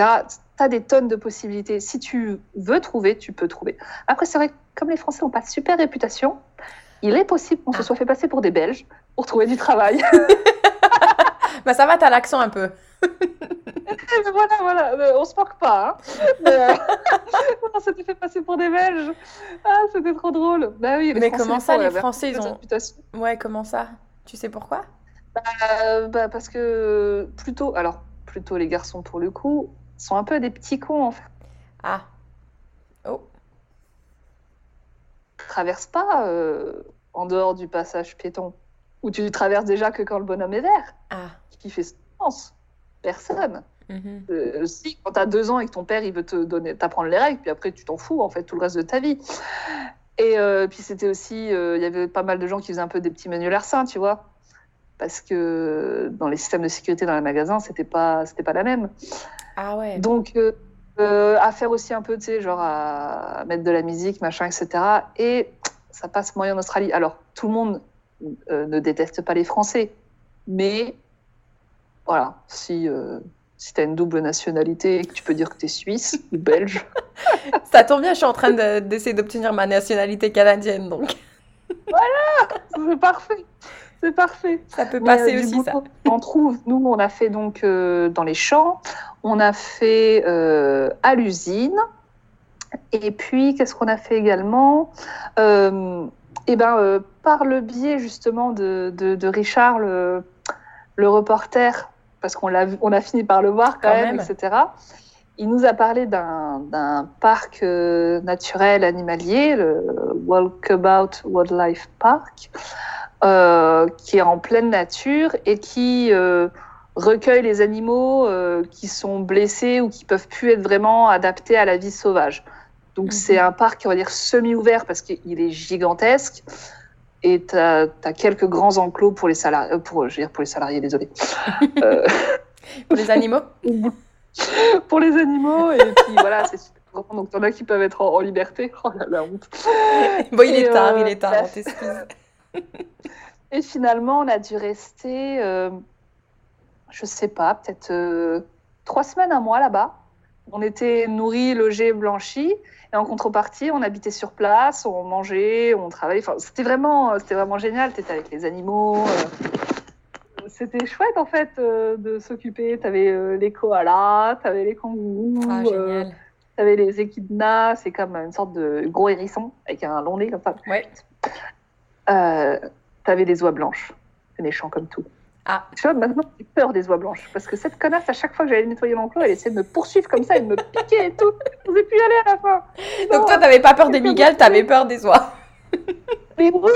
Tu as des tonnes de possibilités. Si tu veux trouver, tu peux trouver. Après, c'est vrai que comme les Français n'ont pas de super réputation, il est possible qu'on Ah. se soit fait passer pour des Belges pour trouver du travail. Bah ça va, t'as l'accent un peu. Voilà, voilà, euh, on se moque pas. Hein. Euh, on s'était fait passer pour des Belges. Ah, c'était trop drôle. Bah oui, les Mais Français, comment ça, les avaient Français, ils ont- réputation. Ouais, comment ça? Tu sais pourquoi? Euh, bah, parce que plutôt, alors plutôt les garçons pour le coup, sont un peu des petits cons en fait. Ah. Oh. Ils traversent pas euh, en dehors du passage piéton, où tu traverses déjà que quand le bonhomme est vert. Ah. Qui fait sens Personne. Mhm. Euh, si, quand tu as deux ans et que ton père il veut te donner, t'apprendre les règles, puis après tu t'en fous en fait tout le reste de ta vie. Et euh, puis c'était aussi, euh, il y avait pas mal de gens qui faisaient un peu des petits menus larcins, tu vois, parce que dans les systèmes de sécurité dans les magasins, c'était pas, c'était pas la même. Ah ouais. Donc euh, euh, à faire aussi un peu, tu sais, genre à mettre de la musique, machin, etc. Et ça passe moyen en Australie. Alors tout le monde euh, ne déteste pas les Français, mais voilà, si si tu as une double nationalité et que tu peux dire que tu es suisse ou belge, Ça tombe bien, je suis en train de- d'essayer d'obtenir ma nationalité canadienne, donc c'est parfait. C'est parfait. ça peut passer euh, du aussi, ça. On trouve, nous, on a fait donc euh, dans les champs, on a fait euh, à l'usine, et puis qu'est-ce qu'on a fait également? Eh ben, par le biais justement de, de- de Richard, le, le reporter, parce qu'on vu- on a fini par le voir quand, Quand même, même. etc. Il nous a parlé d'un parc euh, naturel animalier, le Walkabout Wildlife Park, euh, qui est en pleine nature et qui euh, recueille les animaux qui sont blessés ou qui peuvent plus être vraiment adaptés à la vie sauvage. Donc Mhm. c'est un parc, on va dire, semi-ouvert parce qu'il est gigantesque. Et tu as, quelques grands enclos pour les salariés, pour, je veux dire pour les salariés, désolé. Pour les animaux pour les animaux. Et puis voilà, c'est super grand. Donc t'en as qui peuvent être en, en liberté. Oh là la honte. Bon, il Et, est tard, euh, il est tard, bah- on t'excuse. Et finalement, on a dû rester, euh, je sais pas, peut-être euh, trois semaines, un mois là-bas. On était nourris, logés, blanchis. Et en contrepartie, on habitait sur place, on mangeait, on travaillait. Enfin, c'était vraiment, c'était vraiment génial. Tu étais avec les animaux. euh, C'était chouette en fait euh, de s'occuper. Tu avais les koalas, tu avais les kangourous, Ah, euh, génial. tu avais les échidnas. C'est comme une sorte de gros hérisson avec un long nez comme ça. Ouais. Euh, T'avais des oies blanches. C'est méchant comme tout. Ah. Tu vois, maintenant, j'ai peur des oies blanches. Parce que cette connasse, à chaque fois que j'allais nettoyer l'enclos, elle essayait de me poursuivre comme ça et de me piquer et tout. Je n'osais plus y aller à la fin. Donc Non. toi, t'avais pas peur des migales, t'avais peur des oies. Mais oui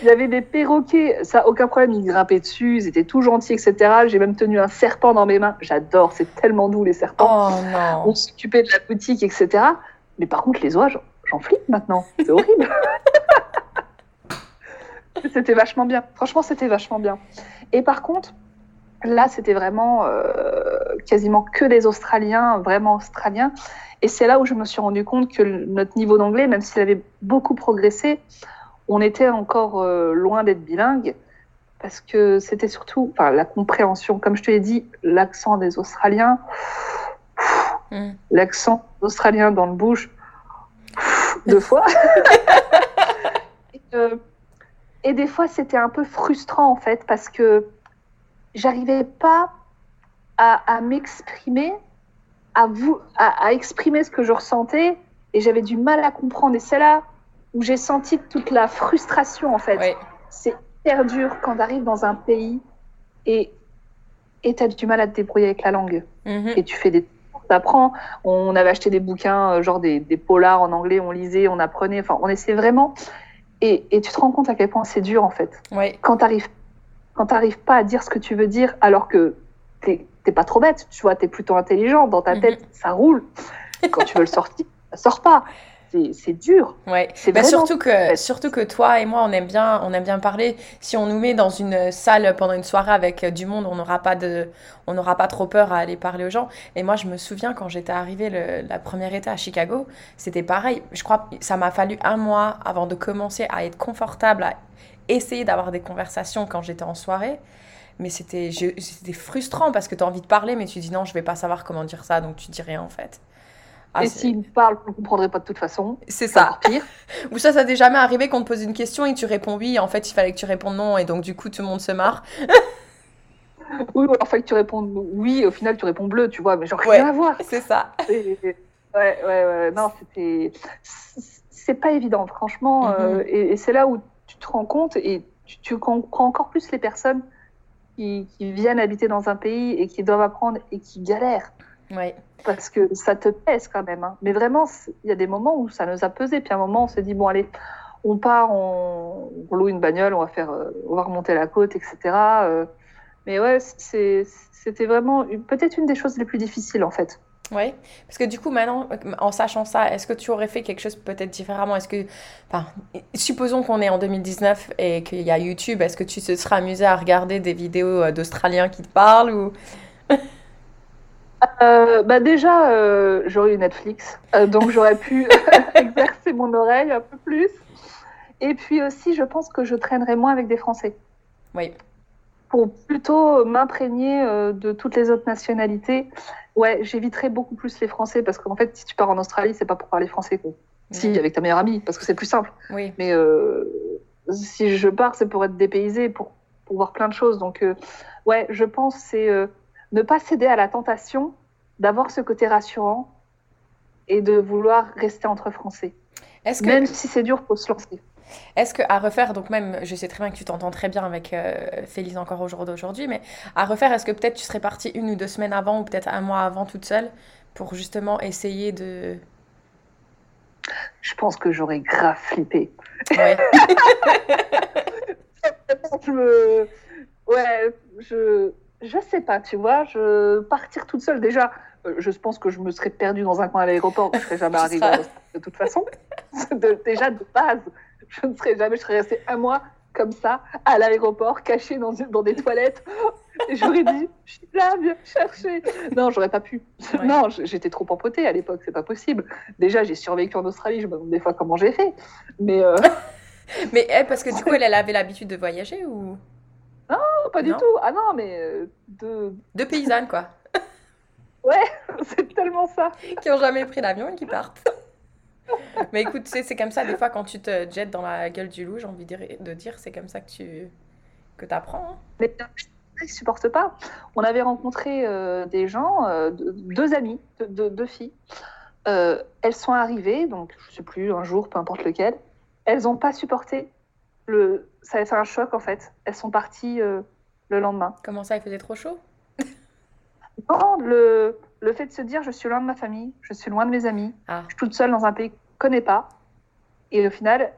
Il y avait des perroquets, ça, aucun problème, ils grimpaient dessus, ils étaient tout gentils, etc. J'ai même tenu un serpent dans mes mains. J'adore, c'est tellement doux les serpents. Oh non. On s'occupait de la boutique, etc. Mais par contre, les oies, j'en- flippe maintenant. C'est horrible. c'était vachement bien. Franchement, c'était vachement bien. Et par contre, là, c'était vraiment euh, quasiment que des Australiens, vraiment Australiens. Et c'est là où je me suis rendu compte que notre niveau d'anglais, même s'il avait beaucoup progressé, on était encore euh, loin d'être bilingue. Parce que c'était surtout enfin, la compréhension. Comme je te l'ai dit, l'accent des Australiens, mm. l'accent australien dans le bouche deux fois. Euh, et, des fois, c'était un peu frustrant en fait parce que j'arrivais pas à, m'exprimer, à, vous, à, exprimer ce que je ressentais et j'avais du mal à comprendre. Et c'est là où j'ai senti toute la frustration en fait. C'est hyper dur quand tu arrives dans un pays et et tu as du mal à te débrouiller avec la langue. Mm-hmm. Et tu fais des apprends. On avait acheté des bouquins, euh, genre des, polars en anglais, on lisait, on apprenait, enfin, on essaie vraiment. Et, tu te rends compte à quel point c'est dur, en fait. Quand tu n'arrives quand pas à dire ce que tu veux dire, alors que t'es pas trop bête, tu vois, tu es plutôt intelligent, dans ta mm-hmm. tête, ça roule. Quand tu veux le sortir, ça sort pas c'est dur. Ouais. C'est bah, surtout que surtout que toi et moi on aime bien on aime bien parler. Si on nous met dans une salle pendant une soirée avec du monde, on n'aura pas de on n'aura pas trop peur à aller parler aux gens. Et moi je me souviens quand j'étais arrivée le, la première été à Chicago, c'était pareil. Je crois ça m'a fallu un mois avant de commencer à être confortable, à essayer d'avoir des conversations quand j'étais en soirée. Mais c'était frustrant parce que tu as envie de parler, mais tu dis non, je vais pas savoir comment dire ça, donc tu dis rien en fait. Ah, et s'il me parle, vous ne comprendrez pas de toute façon. C'est ça. Pire. Ou ça, ça t'est jamais arrivé qu'on te pose une question et tu réponds oui, en fait, il fallait que tu répondes non, et donc du coup, tout le monde se marre. oui, ou alors fallait que tu répondes oui, au final, tu réponds bleu, tu vois, mais genre rien à voir. C'est ça. Ouais, ouais, ouais. Non, c'était. C'est pas évident, franchement. Mm-hmm. Euh, et, c'est là où tu te rends compte et tu, tu comprends encore plus les personnes qui, qui viennent habiter dans un pays et qui doivent apprendre et qui galèrent. Ouais parce que ça te pèse quand même. Hein. Mais vraiment, il y a des moments où ça nous a pesé. Puis à un moment, on s'est dit, bon, allez, on part, on, loue une bagnole, on va, faire, euh, on va remonter la côte, etc. Euh. mais ouais, c'était vraiment peut-être une des choses les plus difficiles, en fait. Oui, parce que du coup, maintenant, en sachant ça, est-ce que tu aurais fait quelque chose peut-être différemment? Est-ce que, enfin, supposons qu'on est en 2019 et qu'il y a YouTube, est-ce que tu te serais amusé à regarder des vidéos euh, d'Australiens qui te parlent ou? euh, bah déjà, euh, j'aurais eu Netflix, euh, donc j'aurais pu exercer mon oreille un peu plus. Et puis aussi, je pense que je traînerais moins avec des Français. Oui. Pour plutôt m'imprégner de toutes les autres nationalités. Ouais, j'éviterais beaucoup plus les Français parce qu'en fait, si tu pars en Australie, c'est pas pour parler français. Quoi. Si, avec ta meilleure amie, parce que c'est plus simple. Oui. Mais si je pars, c'est pour être dépaysé, pour, pour voir plein de choses. Donc, ouais, je pense c'est ne pas céder à la tentation d'avoir ce côté rassurant et de vouloir rester entre Français. Que... Même si c'est dur, faut se lancer. Est-ce que à refaire, donc même, je sais très bien que tu t'entends très bien avec euh, Félix encore au jour d'aujourd'hui, mais à refaire, est-ce que peut-être tu serais partie une ou deux semaines avant ou peut-être un mois avant toute seule pour justement essayer de... Je pense que j'aurais grave flippé. Ouais. je me... Ouais, je je sais pas, tu vois, je partir toute seule déjà. Euh, je pense que je me serais perdue dans un coin à l'aéroport, je ne serais jamais arrivée de toute façon. déjà de base, je ne serais jamais, je serais restée un mois comme ça à l'aéroport, cachée dans, dans des toilettes. Et j'aurais dit, je suis là, viens chercher. Non, j'aurais pas pu. Non, j'étais trop empotée à l'époque, c'est pas possible. Déjà, j'ai survécu en Australie, je me demande des fois comment j'ai fait. Mais. Euh, mais eh, parce que du coup, elle, elle avait l'habitude de voyager ou? Non, pas du tout. Ah non, mais euh, de... Deux paysannes, quoi. ouais, c'est tellement ça. qui ont jamais pris l'avion et qui partent. mais écoute, c'est comme ça, des fois, quand tu te jettes dans la gueule du loup, j'ai envie de dire, c'est comme ça que tu que apprends. Hein. Mais ils ne supportent pas. On avait rencontré euh, des gens, euh, deux amis, deux, filles. elles sont arrivées, donc je ne sais plus, un jour, peu importe lequel. Elles n'ont pas supporté le, ça a fait un choc en fait. Elles sont parties euh, le lendemain. Comment ça, il faisait trop chaud? Non, le, le fait de se dire je suis loin de ma famille, je suis loin de mes amis, ah. je suis toute seule dans un pays que je connais pas. Et au final,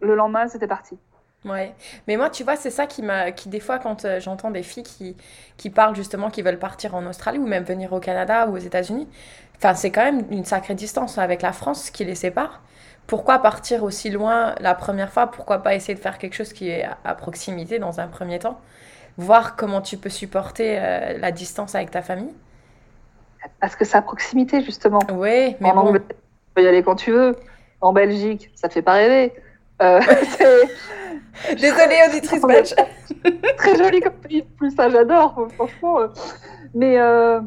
le lendemain, c'était parti. Ouais, mais moi, tu vois, c'est ça qui m'a, qui des fois, quand euh, j'entends des filles qui, qui parlent justement, qui veulent partir en Australie ou même venir au Canada ou aux États-Unis, enfin, c'est quand même une sacrée distance avec la France qui les sépare pourquoi partir aussi loin la première fois? Pourquoi pas essayer de faire quelque chose qui est à proximité dans un premier temps? Voir comment tu peux supporter euh, la distance avec ta famille? Parce que c'est à proximité, justement. Oui, mais en tu peux y aller quand tu veux. En Belgique, ça te fait pas rêver. Euh, Désolée, auditrice belge. Très joli comme pays, plus ça, j'adore, franchement. Euh.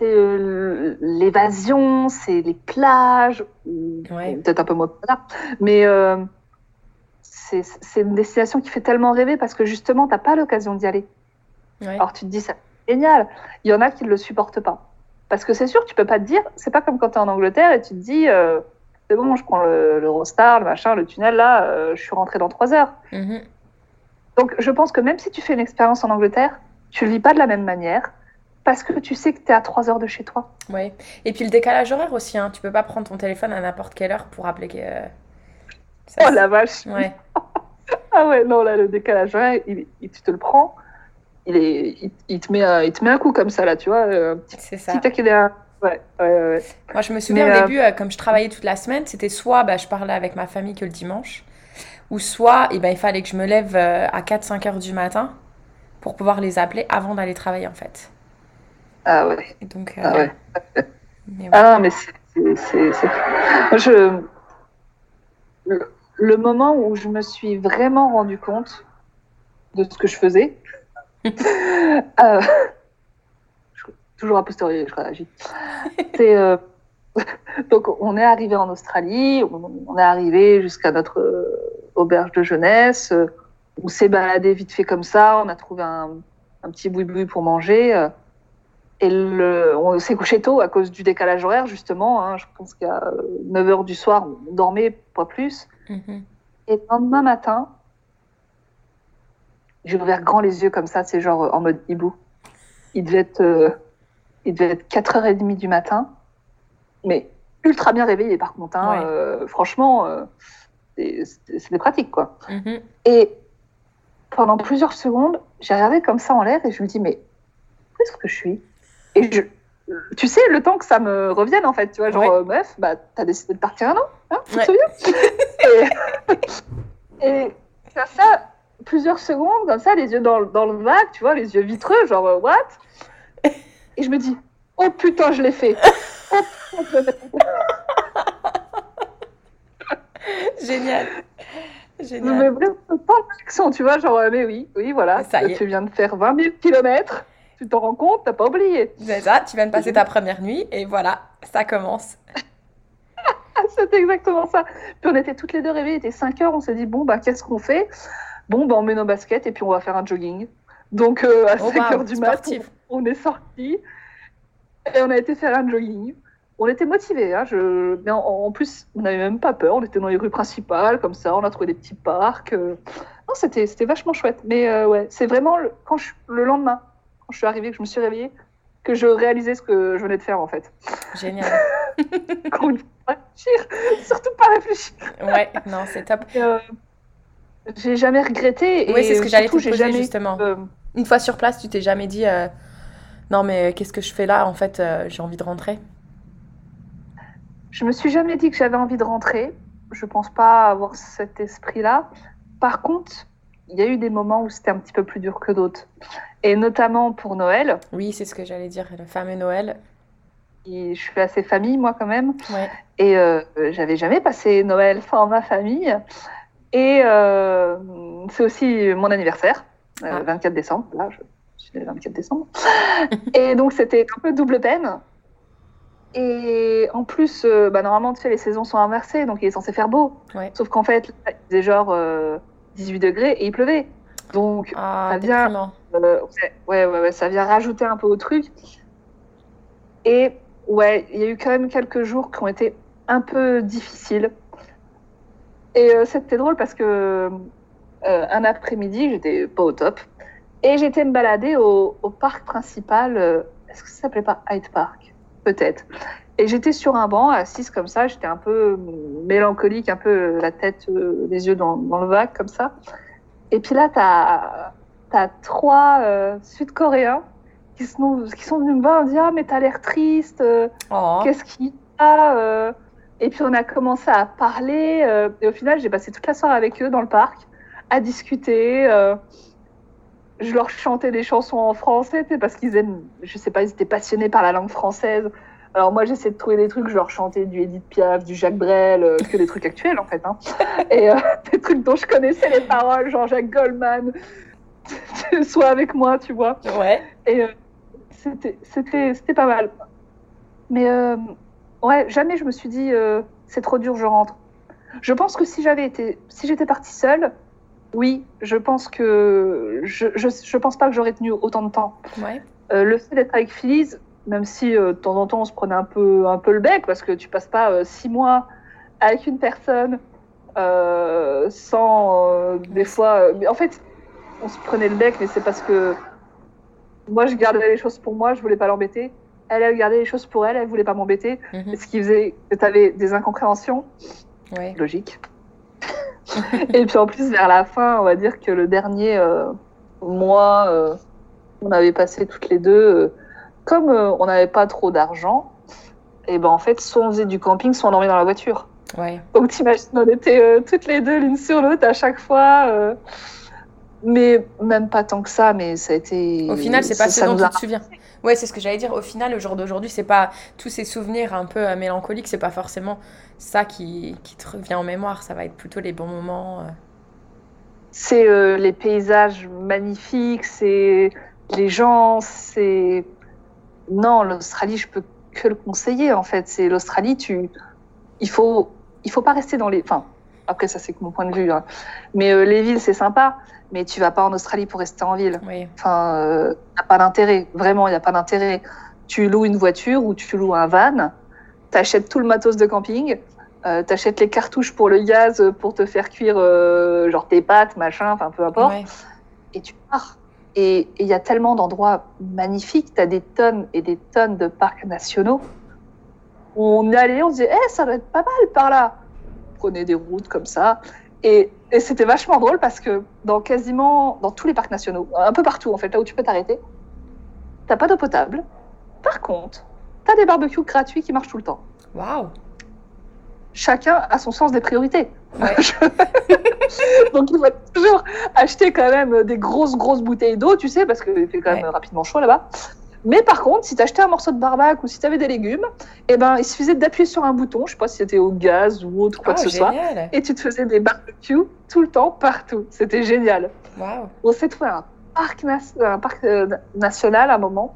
C'est euh, l'évasion, c'est les plages, peut-être un peu moins là, mais euh, c'est une destination qui fait tellement rêver parce que justement, tu n'as pas l'occasion d'y aller. Alors tu te dis, c'est génial. Il y en a qui ne le supportent pas. Parce que c'est sûr, tu peux pas te dire, c'est pas comme quand tu es en Angleterre et tu te dis, euh, c'est bon, je prends le, l'Eurostar, le machin, le tunnel, là, je suis rentré dans trois heures. Mm-hmm. Donc je pense que même si tu fais une expérience en Angleterre, tu le vis pas de la même manière parce que tu sais que tu es à 3 heures de chez toi. Oui. Et puis le décalage horaire aussi, hein. tu peux pas prendre ton téléphone à n'importe quelle heure pour appeler. Euh, oh la vache Ouais. ah ouais, non, là, le décalage horaire, il, tu te le prends, il, est, il, te met, un, il te met un coup comme ça, là, tu vois. Euh, c'est ça. Petit ouais, ouais, ouais, Moi, je me souviens au euh, début, comme je travaillais toute la semaine, c'était soit bah, je parlais avec ma famille que le dimanche, ou soit eh ben, il fallait que je me lève à 4-5 heures du matin pour pouvoir les appeler avant d'aller travailler, en fait. Ah ouais. donc, ah ouais. Mais Ah non, mais c'est. Je... Le, moment où je me suis vraiment rendu compte de ce que je faisais, euh, toujours a posteriori, je réagis. C'est. Euh, donc, on est arrivé en Australie, on, est arrivé jusqu'à notre euh, auberge de jeunesse, on s'est baladé vite fait comme ça, on a trouvé un, un petit boui-boui pour manger. Et le, on s'est couché tôt à cause du décalage horaire, justement. Hein. je pense qu'à 9 h du soir, on dormait pas plus. Mm-hmm. Et le lendemain matin, j'ai ouvert grand les yeux comme ça, c'est genre en mode hibou. Il devait être, euh, il devait être 4h30 du matin, mais ultra bien réveillé par contre. Hein. Euh, franchement, euh, c'était pratique quoi. Mm-hmm. Et pendant plusieurs secondes, j'ai regardé comme ça en l'air et je me dis, mais où est-ce que je suis? Et je, tu sais, le temps que ça me revienne, en fait, tu vois, genre, meuf, bah, t'as décidé de partir un an, hein, tu te souviens Et, et ça, ça, plusieurs secondes, comme ça, les yeux dans, dans le vague, tu vois, les yeux vitreux, genre, euh, what? Et je me dis, oh putain, je l'ai fait. Oh, Génial. Génial. Mais vraiment, pas d'action, tu vois, genre, euh, mais oui, oui, voilà, tu viens de faire 20 000 kilomètres tu t'en rends compte, t'as pas oublié. C'est ça, tu viens de passer ta première nuit et voilà, ça commence. C'était exactement ça. Puis on était toutes les deux réveillées, il était 5 heures, on s'est dit, bon, bah qu'est-ce qu'on fait? Bon, bah on met nos baskets et puis on va faire un jogging. Donc euh, à 5 heures du matin, on, est sorti et on a été faire un jogging. On était motivés, hein, je... mais en, plus, on n'avait même pas peur, on était dans les rues principales, comme ça, on a trouvé des petits parcs. Euh. Non, c'était vachement chouette. Mais euh, ouais, c'est vraiment le... quand je... le lendemain, je suis arrivée, que je me suis réveillée, que je réalisais ce que je venais de faire en fait. Génial. Quand réfléchir, surtout pas réfléchir. Ouais, non, c'est top. Euh, j'ai jamais regretté. Oui, c'est ce que j'allais te poser jamais, justement. Euh, Une fois sur place, tu t'es jamais dit euh, non mais qu'est-ce que je fais là En fait, j'ai envie de rentrer? Je me suis jamais dit que j'avais envie de rentrer. Je pense pas avoir cet esprit-là. Par contre, il y a eu des moments où c'était un petit peu plus dur que d'autres. Et notamment pour Noël. Oui, c'est ce que j'allais dire, le fameux Noël. je suis assez famille, moi, quand même. Et euh, j'avais jamais passé Noël sans ma famille. Et euh, c'est aussi mon anniversaire, 24 euh, ah. décembre. Là, je, suis le 24 décembre. et donc, c'était un peu double peine. Et en plus, bah, normalement, tu sais, les saisons sont inversées, donc il est censé faire beau. Sauf qu'en fait, il faisait genre 18 degrés et il pleuvait. Donc, ah, ça vient, euh, ouais, ouais, ouais, ça vient rajouter un peu au truc. Et ouais, il y a eu quand même quelques jours qui ont été un peu difficiles. Et euh, c'était drôle parce que euh, un après-midi, j'étais pas au top. Et j'étais me balader au, au parc principal. Est-ce que ça s'appelait pas Hyde Park? Peut-être. Et j'étais sur un banc, assise comme ça. J'étais un peu mélancolique, un peu la tête, les yeux dans, dans le vague, comme ça. Et puis là, tu as, as, trois euh, Sud-Coréens qui sont, qui sont venus me voir et me dire Ah, mais t'as l'air triste, euh, oh. qu'est-ce qu'il y a euh? Et puis on a commencé à parler. et au final, j'ai passé toute la soirée avec eux dans le parc, à discuter. je leur chantais des chansons en français parce qu'ils aiment, je sais pas, ils étaient passionnés par la langue française. Alors moi, j'essaie de trouver des trucs, genre chanter du Edith Piaf, du Jacques Brel, euh, que des trucs actuels en fait. Hein. Et euh, des trucs dont je connaissais les paroles, genre Jacques Goldman, sois avec moi, tu vois. Ouais. Et euh, c'était pas mal. Mais euh, ouais, jamais je me suis dit c'est trop dur, je rentre. Je pense que si j'avais été, si j'étais partie seule, oui, je pense que je, je, je pense pas que j'aurais tenu autant de temps. Ouais. Euh, le fait d'être avec Phyllis, même si euh, de temps en temps on se prenait un peu, un peu le bec, parce que tu passes pas euh, six mois avec une personne euh, sans des fois. mais en fait, on se prenait le bec, mais c'est parce que moi je gardais les choses pour moi, je voulais pas l'embêter. Elle, elle gardait les choses pour elle, elle voulait pas m'embêter. Mhm. Ce qui faisait que tu avais des incompréhensions. Ouais. Logique. Et puis en plus, vers la fin, on va dire que le dernier mois, on avait passé toutes les deux, comme euh, on n'avait pas trop d'argent, et ben en fait, soit on faisait du camping, soit on dormait dans la voiture. Ouais. Donc t'imagines, on était euh, toutes les deux l'une sur l'autre à chaque fois. euh, mais même pas tant que ça, mais ça a été. Au final, c'est pas ça- ce dont tu te souviens. Ouais, c'est ce que j'allais dire. Au final, au jour d'aujourd'hui, c'est pas tous ces souvenirs un peu mélancoliques, c'est pas forcément ça qui, qui te revient en mémoire. Ça va être plutôt les bons moments. C'est les paysages magnifiques, c'est les gens, c'est. Non, l'Australie, je peux que le conseiller en fait. C'est l'Australie, tu. Il faut, il faut pas rester dans les. Enfin, après, ça, c'est mon point de vue. hein. Mais euh, les villes, c'est sympa, mais tu vas pas en Australie pour rester en ville. Oui. Enfin, euh, y a pas d'intérêt. Vraiment, il n'y a pas d'intérêt. Tu loues une voiture ou tu loues un van, t'achètes tout le matos de camping, euh, t'achètes les cartouches pour le gaz pour te faire cuire genre tes pâtes, machin, enfin peu importe, Ouais. et tu pars. Et il y a tellement d'endroits magnifiques, t'as des tonnes et des tonnes de parcs nationaux. On allé, on se disait, eh, ça doit être pas mal par là. Prenait des routes comme ça. Et, et c'était vachement drôle parce que dans quasiment, dans tous les parcs nationaux, un peu partout en fait, là où tu peux t'arrêter, t'as pas d'eau potable. Par contre, t'as des barbecues gratuits qui marchent tout le temps. Waouh. Chacun a son sens des priorités. Ouais. Donc il faut toujours acheter quand même des grosses grosses bouteilles d'eau, tu sais, parce qu'il fait quand même Ouais. rapidement chaud là-bas. Mais par contre, si t'achetais un morceau de barbac ou si t'avais des légumes, eh ben il suffisait d'appuyer sur un bouton, je sais pas si c'était au gaz ou autre quoi Oh, que ce soit, et tu te faisais des barbecues tout le temps, partout. C'était génial. On s'est trouvé un parc, nas- un parc euh, national à un moment.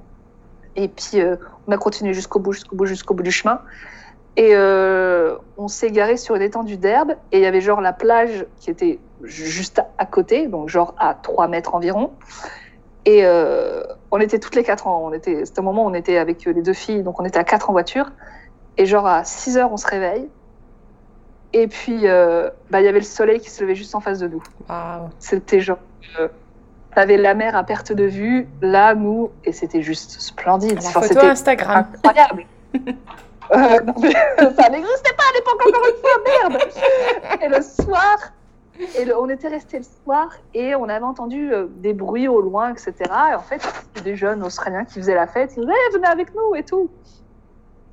Et puis, euh, on a continué jusqu'au bout, jusqu'au bout, jusqu'au bout du chemin. Et euh, on s'est garé sur une étendue d'herbe. Et il y avait genre la plage qui était ju- juste à, côté, donc genre à 3 mètres environ. Et euh, on était toutes les quatre était, c'était un moment où on était avec les deux filles, donc on était à quatre en voiture. Et genre à 6 heures, on se réveille. Et puis, euh, bah, il y avait le soleil qui se levait juste en face de nous. C'était genre. T'avais la mer à perte de vue, là, nous, et c'était juste splendide. La Enfin, photo Instagram. incroyable. Euh, non, mais ça n'existait pas à l'époque, encore une fois, merde Et le soir, et le- on était resté le soir, et on avait entendu euh, des bruits au loin, etc. Et en fait, des jeunes Australiens qui faisaient la fête, ils disaient Eh, venez avec nous et tout.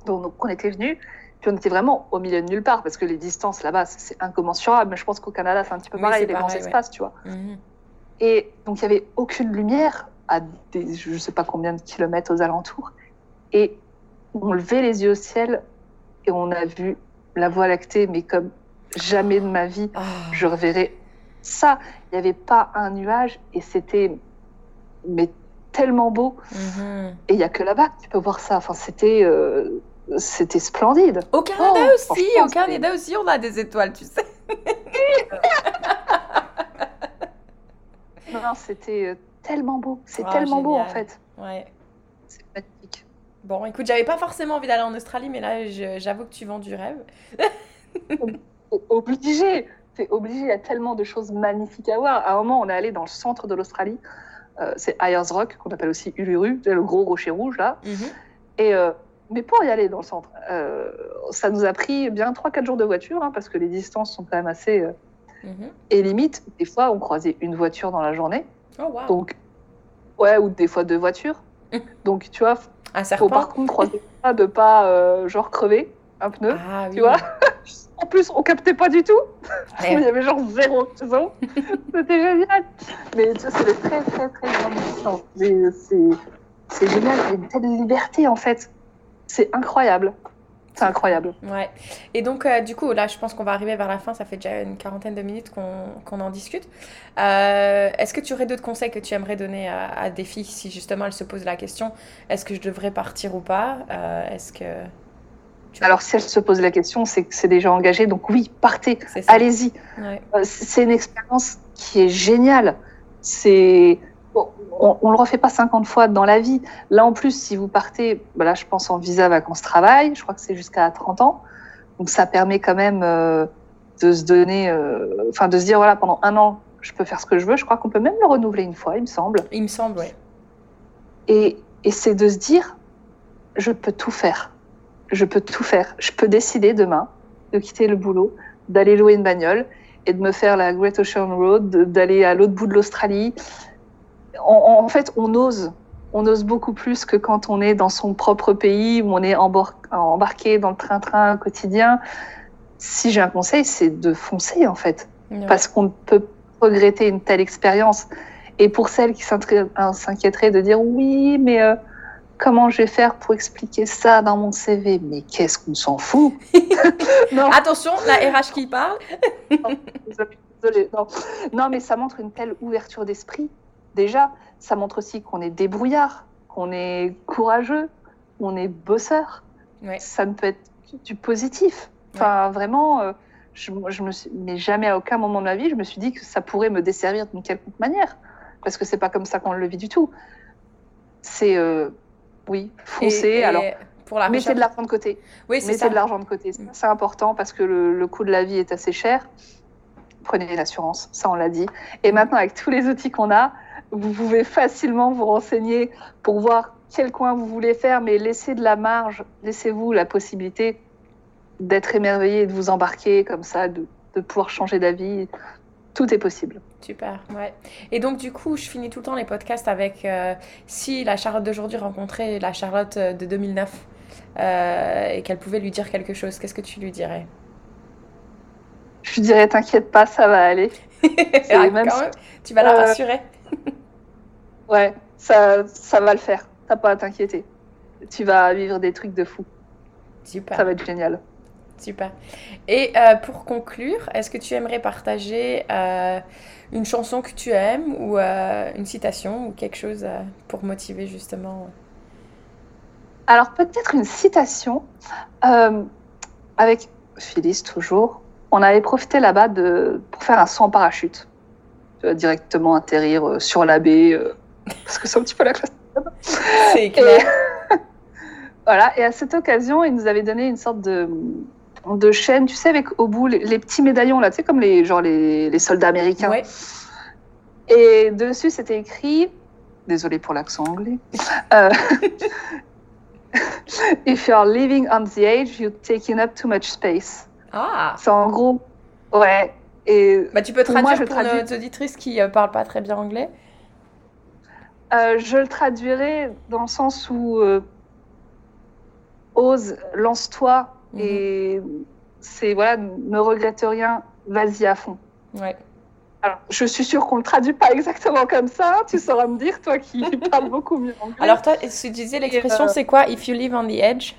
Donc, donc, on était venus, puis on était vraiment au milieu de nulle part, parce que les distances là-bas, c'est- incommensurable. Mais je pense qu'au Canada, c'est un petit peu Oui, pareil, les grands ouais. espaces, tu vois. Mhm. Et donc, il n'y avait aucune lumière à des, je ne sais pas combien de kilomètres aux alentours. Et on levait les yeux au ciel et on a vu la Voie lactée, mais comme jamais de ma vie, Ah. je reverrai ça. Il n'y avait pas un nuage et c'était mais tellement beau. Mhm. Et il n'y a que là-bas que tu peux voir ça. Enfin, c'était euh, c'était splendide. Au Canada Oh, aussi, au Canada aussi, on a des étoiles, tu sais. Non, non, c'était euh, tellement beau. C'est tellement beau en fait. Ouais. C'est magnifique. Bon, écoute, j'avais pas forcément envie d'aller en Australie, mais là, j'avoue que tu vends du rêve. obligé. C'est obligé. Il y a tellement de choses magnifiques à voir. À un moment, on est allé dans le centre de l'Australie. Euh, c'est Ayers Rock, qu'on appelle aussi Uluru, le gros rocher rouge là. Mhm. Et euh, mais pour y aller dans le centre, euh, ça nous a pris bien 3-4 jours de voiture, hein, parce que les distances sont quand même assez. Mhm. et limite, des fois, on croisait une voiture dans la journée. Oh. Donc, ouais, ou des fois deux voitures. Donc, tu vois, Un faut par serpent. contre croiser ça de pas euh, genre crever un pneu. Ah oui. Tu vois En plus, on captait pas du tout. Ouais. Il y avait genre zéro saison. C'était génial. Mais tu vois, c'est de très, très, très grande distance. Mais C'est c'est génial. Il y a une telle liberté, en fait. C'est incroyable. C'est incroyable. Ouais. Et donc, euh, du coup, là, je pense qu'on va arriver vers la fin. Ça fait déjà une quarantaine de minutes qu'on en discute. Euh, est-ce que tu aurais d'autres conseils que tu aimerais donner à, des filles si justement elles se posent la question est-ce que je devrais partir ou pas? Euh, Est-ce que. Alors, si elles se posent la question, c'est que c'est déjà engagé. Donc, oui, partez. Allez-y. C'est une expérience qui est géniale. C'est on, ne le refait pas 50 fois dans la vie. Là, en plus, si vous partez, bah là, je pense en visa vacances-travail, je crois que c'est jusqu'à 30 ans. Donc, ça permet quand même euh, de se donner, euh, enfin, de se dire, voilà, pendant un an, je peux faire ce que je veux. Je crois qu'on peut même le renouveler une fois, il me semble. Il me semble, oui. Et, et c'est de se dire, je peux tout faire. Je peux tout faire. Je peux décider demain de quitter le boulot, d'aller louer une bagnole et de me faire la Great Ocean Road, d'aller à l'autre bout de l'Australie, en fait, on ose. On ose beaucoup plus que quand on est dans son propre pays, où on est embarqué dans le train-train quotidien. Si j'ai un conseil, c'est de foncer, en fait. Parce qu'on ne peut regretter une telle expérience. Et pour celles qui s'inquiéteraient de dire oui, mais euh, comment je vais faire pour expliquer ça dans mon CV Mais qu'est-ce qu'on s'en fout? Attention, la RH qui parle. non, non, mais ça montre une telle ouverture d'esprit déjà, ça montre aussi qu'on est débrouillard, qu'on est courageux, qu'on est bosseur. Ça ne peut être du positif. Enfin, vraiment, euh, je, je, me suis, mais jamais à aucun moment de ma vie, je me suis dit que ça pourrait me desservir d'une quelconque manière. Parce que c'est pas comme ça qu'on le vit du tout. C'est, euh, oui, foncer. alors, pour la mettez de l'argent de côté. Oui, c'est Mettez de l'argent de côté. C'est important parce que le, le, coût de la vie est assez cher. Prenez l'assurance, ça on l'a dit. Et maintenant, avec tous les outils qu'on a, vous pouvez facilement vous renseigner pour voir quel coin vous voulez faire, mais laissez de la marge, laissez-vous la possibilité d'être émerveillé, de vous embarquer comme ça, de, pouvoir changer d'avis. Tout est possible. Super, ouais. Et donc, du coup, je finis tout le temps les podcasts avec euh, si la Charlotte d'aujourd'hui rencontrait la Charlotte euh, de 2009 euh, et qu'elle pouvait lui dire quelque chose, qu'est-ce que tu lui dirais? Je lui dirais T'inquiète pas, ça va aller. Ah, même tu vas la rassurer. Ouais, ça, ça va le faire. T'as pas à t'inquiéter. Tu vas vivre des trucs de fou. Super. Ça va être génial. Super. Et euh, pour conclure, est-ce que tu aimerais partager euh, une chanson que tu aimes ou euh, une citation ou quelque chose pour motiver justement Alors peut-être une citation avec Phyllis toujours. On avait profité là-bas de pour faire un saut en parachute, directement atterrir sur la baie parce que c'est un petit peu la classe. C'est clair. voilà, et à cette occasion, il nous avait donné une sorte de, de chaîne, tu sais, avec au bout les, petits médaillons, là, tu sais, comme les, genre les, les soldats américains. Ouais. Et dessus, c'était écrit, désolé pour l'accent anglais, euh, If you are living on the edge, you're taking up too much space. Ah. C'est en gros, ouais. Et bah, tu peux traduire pour, pour nos auditrices qui ne euh, parlent pas très bien anglais euh, je le traduirais dans le sens où euh, ose, lance-toi mhm. et c'est voilà, ne regrette rien, vas-y à fond. Ouais. Alors, je suis sûre qu'on le traduit pas exactement comme ça. Tu sauras me dire, toi qui parles beaucoup mieux anglais. Alors, toi, tu disais l'expression, euh, c'est quoi? If you live on the edge?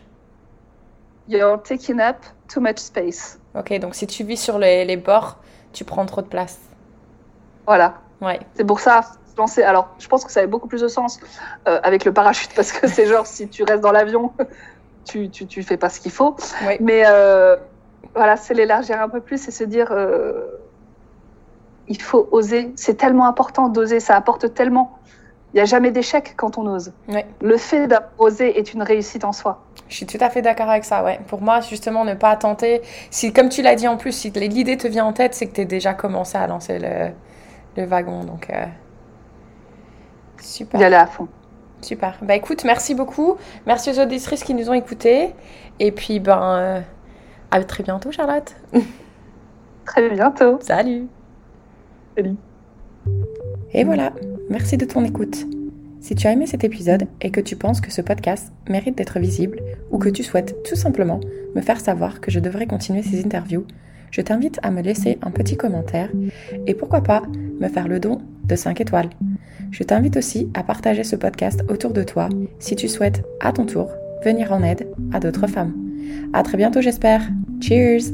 You're taking up too much space. Ok, donc si tu vis sur les, les bords, tu prends trop de place. Voilà. Ouais. C'est pour ça, alors, je pense que ça avait beaucoup plus de sens euh, avec le parachute parce que c'est genre si tu restes dans l'avion, tu, tu, tu, fais pas ce qu'il faut. Mais euh, voilà, c'est l'élargir un peu plus et se dire euh, il faut oser. C'est tellement important d'oser, ça apporte tellement. Il n'y a jamais d'échec quand on ose. Le fait d'oser est une réussite en soi. Je suis tout à fait d'accord avec ça, ouais. Pour moi, justement, ne pas tenter. Si, comme tu l'as dit en plus, si l'idée te vient en tête, c'est que tu as déjà commencé à lancer le, le wagon. Donc, Super. y aller à fond. Super. Bah écoute, merci beaucoup. Merci aux auditrices qui nous ont écoutés. Et puis, ben, euh, à très bientôt, Charlotte. très bientôt. Salut. Salut. Et voilà, merci de ton écoute. Si tu as aimé cet épisode et que tu penses que ce podcast mérite d'être visible ou que tu souhaites tout simplement me faire savoir que je devrais continuer ces interviews, je t'invite à me laisser un petit commentaire et pourquoi pas me faire le don de 5 étoiles. Je t'invite aussi à partager ce podcast autour de toi si tu souhaites à ton tour venir en aide à d'autres femmes. À très bientôt, j'espère. Cheers!